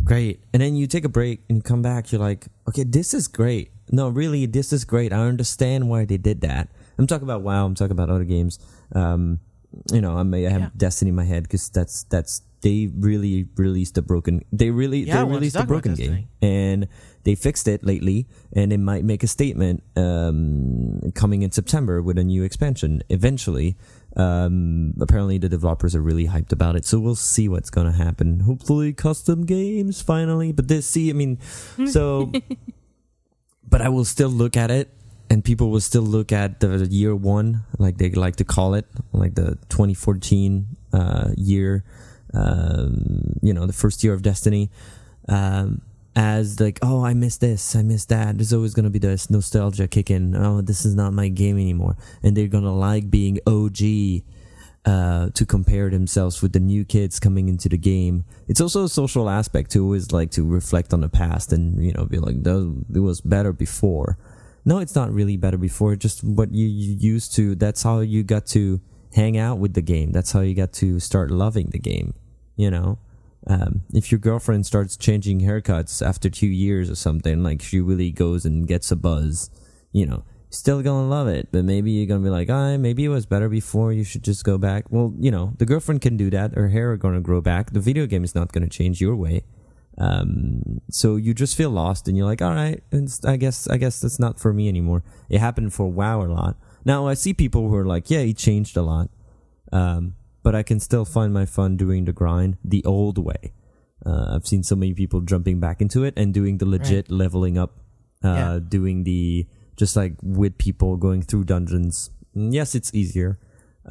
great. And then you take a break and you come back, you're like, okay, this is great. No, really, this is great. I understand why they did that. I'm talking about WoW. I'm talking about other games. Um, you know, I may I have Yeah. Destiny in my head because that's that's they really released a broken. They really Yeah, they released a broken game and they fixed it lately and it might make a statement um, coming in september with a new expansion eventually um, apparently the developers are really hyped about it so we'll see what's gonna happen. Hopefully custom games finally. But this see i mean so but i will still look at it and people will still look at the year one like they like to call it like the 2014 uh, year um, you know the first year of destiny. Um, as like oh i miss this i miss that there's always to be this nostalgia kicking. oh this is not my game anymore and they're to like being og uh, to compare themselves with the new kids coming into the game. It's also a social aspect to always like to reflect on the past and you know be like, "That it was better before." No, it's not really better before. Just what you used to. That's how you got to hang out with the game. That's how you got to start loving the game. You know, um, if your girlfriend starts changing haircuts after two years or something, like she really goes and gets a buzz, you know, still gonna love it. But maybe you're gonna be like, ah, maybe it was better before. You should just go back. Well, you know, the girlfriend can do that. Her hair are gonna grow back. The video game is not gonna change your way. Um, so you just feel lost, and you're like, all right, I guess, I guess that's not for me anymore. It happened for WoW a lot. Now I see people who are like, yeah, he changed a lot. Um, but I can still find my fun doing the grind the old way. Uh, I've seen so many people jumping back into it and doing the legit leveling up, uh, Yeah. doing the just like with people going through dungeons. Mm, Yes, it's easier,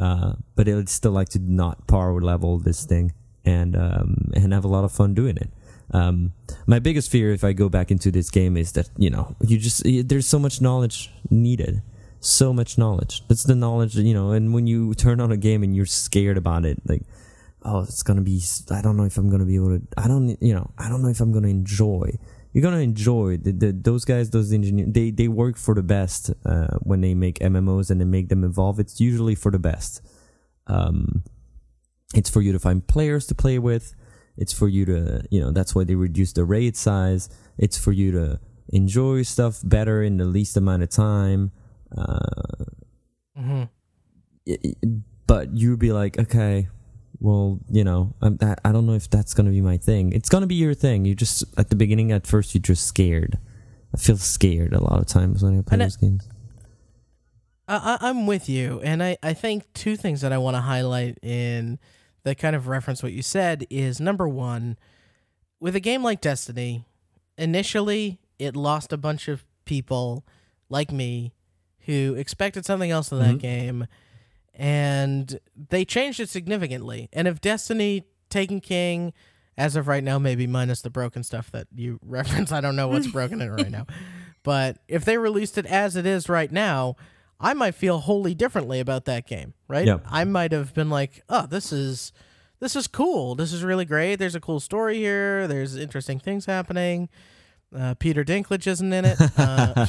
uh, but I'd still like to not power level this thing and um, and have a lot of fun doing it. Um, my biggest fear if I go back into this game is that you know you just there's so much knowledge needed so much knowledge. That's the knowledge, you know. And when you turn on a game and you're scared about it, like, oh, it's gonna be. I don't know if I'm gonna be able to. I don't, you know, I don't know if I'm gonna enjoy. You're gonna enjoy the, the those guys, those engineers. They they work for the best uh, when they make MMOs and they make them evolve. It's usually for the best. Um, it's for you to find players to play with. It's for you to, you know, that's why they reduce the raid size. It's for you to enjoy stuff better in the least amount of time. Uh, hmm y- y- but you'd be like, okay, well, you know, I'm, I, I don't know if that's gonna be my thing. It's gonna be your thing. You just at the beginning, at first, you're just scared. I feel scared a lot of times when I play And I- those games. I, I- I'm with you, and I, I think two things that I want to highlight in that kind of reference what you said is number one, with a game like Destiny, initially it lost a bunch of people like me who expected something else in that Mhm. game, and they changed it significantly. And if Destiny Taken King, as of right now, maybe minus the broken stuff that you reference, I don't know what's broken in it right now. But if they released it as it is right now, I might feel wholly differently about that game, right? Yep. I might have been like, "Oh, this is this is cool. This is really great. There's a cool story here. There's interesting things happening." Uh, Peter Dinklage isn't in it. Uh,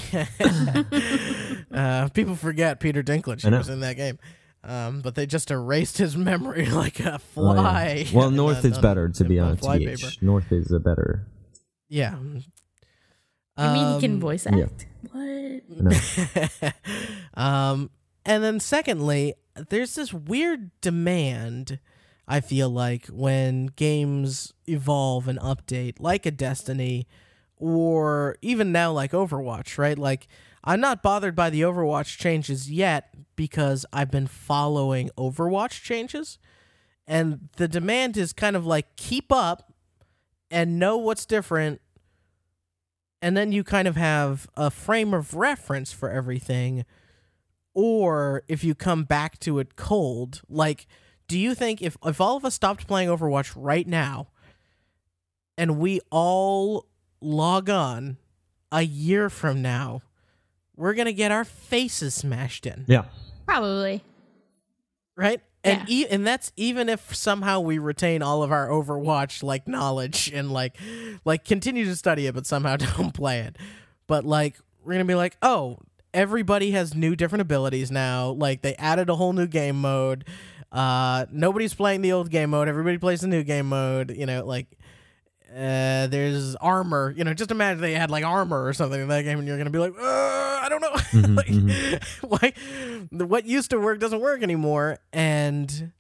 uh, people forget Peter Dinklage was in that game, um, but they just erased his memory like a Oh, fly. yeah. Well, North is better to be on honest. flypaper. North is a better. Yeah. I mean, he can Um, voice yeah. act. What? No. um, and then secondly, there's this weird demand. I feel like when games evolve and update, like a Destiny, or even now like Overwatch, right? Like I'm not bothered by the Overwatch changes yet because I've been following Overwatch changes, and the demand is kind of like keep up and know what's different. And then you kind of have a frame of reference for everything. Or if you come back to it cold like do you think if if all of us stopped playing overwatch right now and we all log on a year from now we're gonna get our faces smashed in. Yeah. Probably. right? And Yeah. e- and that's even if somehow we retain all of our overwatch like knowledge and like like continue to study it but somehow don't play it. But like we're gonna be like oh everybody has new different abilities now. Like they added a whole new game mode. Uh nobody's playing the old game mode. Everybody plays the new game mode. You know like uh, there's armor. You know, just imagine they had like armor or something in that game, and you're gonna be like, uh, I don't know, like, why? the- What used to work doesn't work anymore, and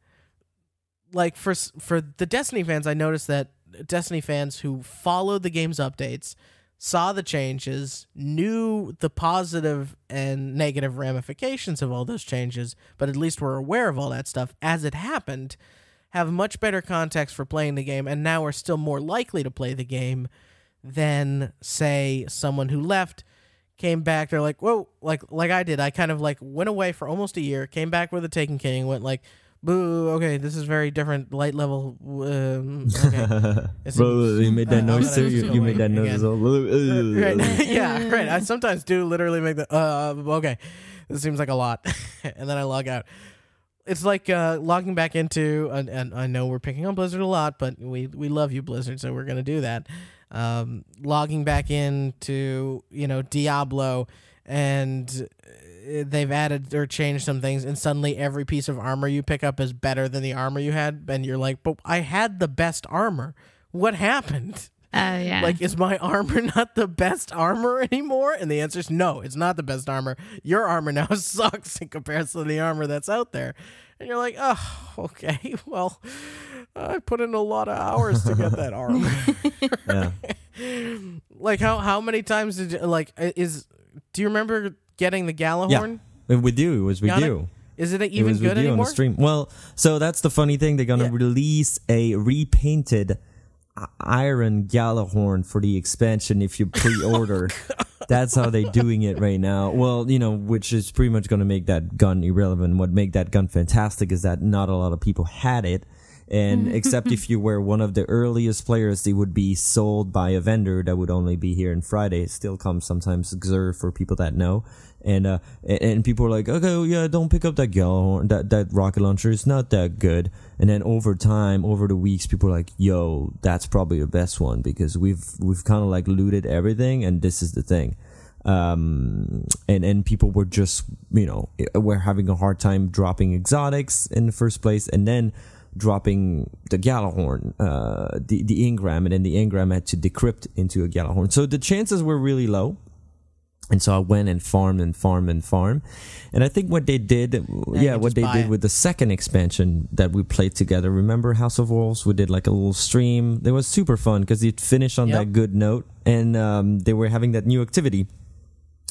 like for for the Destiny fans, I noticed that Destiny fans who followed the game's updates saw the changes, knew the positive and negative ramifications of all those changes, but at least were aware of all that stuff as it happened, have much better context for playing the game, and now are still more likely to play the game than say someone who left came back they're like whoa like like i did i kind of like went away for almost a year came back with a taken king went like boo okay this is very different light level um, okay It's- Bro, you made that Uh, noise too. You, you made that noise again. as well. right. yeah, right. I sometimes do literally make the uh okay. This seems like a lot. and then I log out. It's like uh logging back into and, and I know we're picking on Blizzard a lot, but we we love you Blizzard, so we're to do that. Um logging back into, you know, Diablo and uh, they've added or changed some things and suddenly every piece of armor you pick up is better than the armor you had and you're like, "But I had the best armor. What happened?" Uh, yeah. Like, is my armor not the best armor anymore? And the answer is no, it's not the best armor. Your armor now sucks in comparison to the armor that's out there. And you're like, oh, okay, well, I put in a lot of hours to get that armor. yeah. like, how how many times did you, like, is, do you remember getting the Gjallarhorn? Uh, We do. It was we Got do. Is it It even was good with you on anymore? the stream. Well, so that's the funny thing. They're gonna Yeah. release a repainted I- Iron Gjallarhorn for the expansion if you pre-order. Oh, that's how they're doing it right now. Well, you know, which is pretty much going to make that gun irrelevant. What make that gun fantastic is that not a lot of people had it. And except if you were one of the earliest players, they would be sold by a vendor that would only be here on Friday. It still comes sometimes Xur for people that know. And uh, and, people are like, okay, well, yeah, don't pick up that Gjallarhorn, that that rocket launcher. It's not that good. And then over time, over the weeks, people are like, yo, that's probably the best one because we've we've kind of like looted everything, and this is the thing um, and and people were just you know were having a hard time dropping exotics in the first place, and then dropping the Gjallarhorn, uh, the the engram, and then the engram had to decrypt into a Gjallarhorn. So the chances were really low. And so I went and farmed and farmed and farmed. And I think what they did, yeah, what they did it. with the second expansion that we played together. Remember House of Wolves? We did like a little stream. It was super fun because it finished on Yep. that good note. And um, they were having that new activity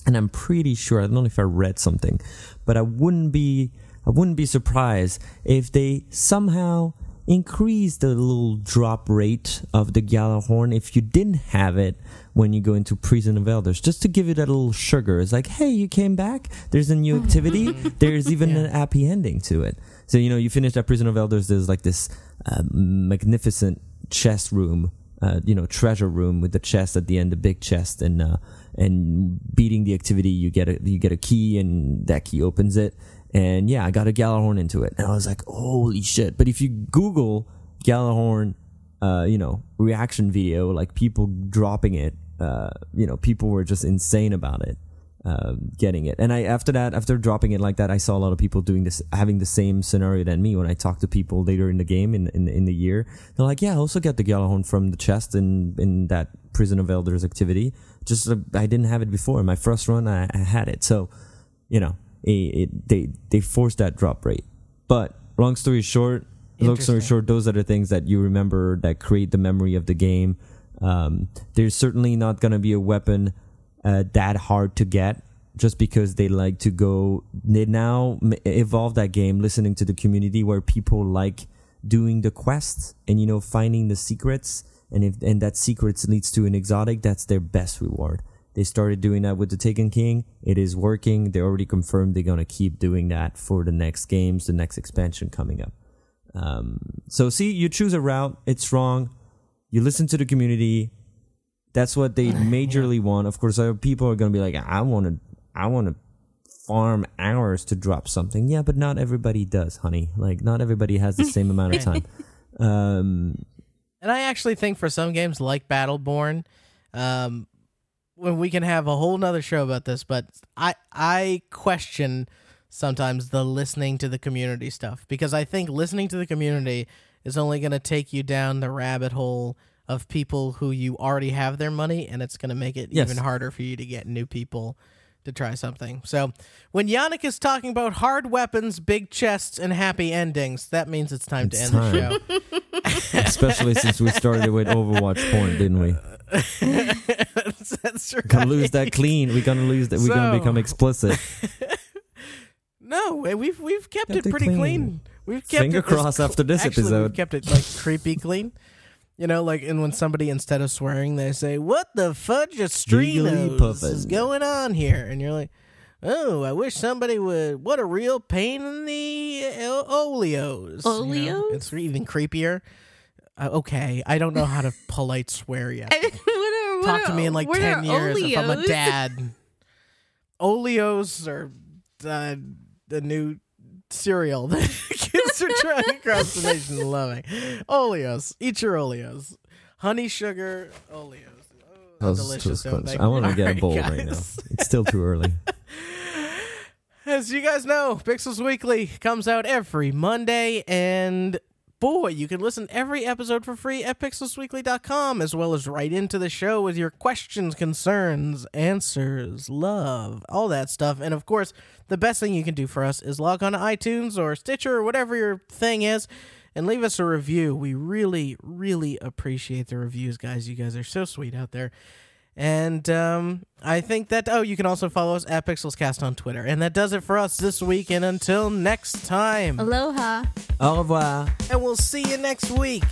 and I'm pretty sure I don't know if I read something, but I wouldn't be I wouldn't be surprised if they somehow increase the little drop rate of the Gjallarhorn if you didn't have it when you go into Prison of Elders, just to give you that little sugar. It's like, hey, you came back. There's a new activity. There's even Yeah. an happy ending to it. So you know, you finish that Prison of Elders. There's like this uh, magnificent chest room uh, you know treasure room with the chest at the end, the big chest, and uh, and beating the activity, you get a you get a key, and that key opens it. And yeah, I got a Gjallarhorn into it, and I was like, holy shit! But if you Google Gjallarhorn, uh, you know, reaction video, like people dropping it, uh, you know, people were just insane about it. uh, getting it. And I after that, after dropping it like that, I saw a lot of people doing this, having the same scenario than me. When I talked to people later in the game in in, in the year, they're like, "Yeah, I also get the Gjallarhorn from the chest in in that Prison of Elders activity. Just uh, I didn't have it before. In my first run, I, I had it. So, you know, it, they they forced that drop rate. But long story short, long story short, those are the things that you remember that create the memory of the game. Um, there's certainly not going to be a weapon uh, that hard to get just because they like to go. They now evolve that game listening to the community where people like doing the quests and you know finding the secrets and if and that secrets leads to an exotic that's their best reward they started doing that with the taken king. It is working. They already confirmed they're going to keep doing that for the next games the next expansion coming up. Um, so see you choose a route. It's wrong. You listen to the community. That's what they majorly want. Of course other people are going to be like i want to i want to farm hours to drop something. Yeah but not everybody does honey. Like not everybody has the same amount of time. Um And I actually think for some games like Battleborn, um, when we can have a whole nother show about this, but I I question sometimes the listening to the community stuff because I think listening to the community is only going to take you down the rabbit hole of people who you already have their money, and it's going to make it Yes. even harder for you to get new people to try something. So when Yannick is talking about hard weapons, big chests, and happy endings, that means it's time to end time. the show. especially since we started with overwatch porn didn't we uh, that's, that's right. gonna lose that clean we're gonna lose that we're gonna become explicit No, we've we've kept, Kept it it pretty clean. clean. We've kept Finger it as crossed cl- after this Actually, episode. We've kept it like creepy clean. You know, like and when somebody instead of swearing they say, "What the fudge Giggly is going on here?" and you're like, "Oh, I wish somebody would." What a real pain in the uh, oleos. you know? Oleos? It's even creepier. Uh, okay, I don't know how to polite swear yet. what are, what Talk to are- me in like what 10 are years if I'm a dad. Oleos are uh, the new cereal that kids are trying across the nation and loving. Oleos. Eat your Oleos. Honey sugar Oleos. Oh, That was- delicious, don't they? i want to All get a right, bowl right now it's still too early As you guys know, Pixels Weekly comes out every Monday, and boy, you can listen every episode for free at pixelsweekly.com, as well as right into the show with your questions, concerns, answers, love, all that stuff. And of course, the best thing you can do for us is log on to iTunes or Stitcher or whatever your thing is. And leave us a review. We really, really appreciate the reviews, guys. You guys are so sweet out there. And um, I think that, oh, you can also follow us at PixelsCast on Twitter. And that does it for us this week. And until next time, Aloha. au revoir and we'll see you next week.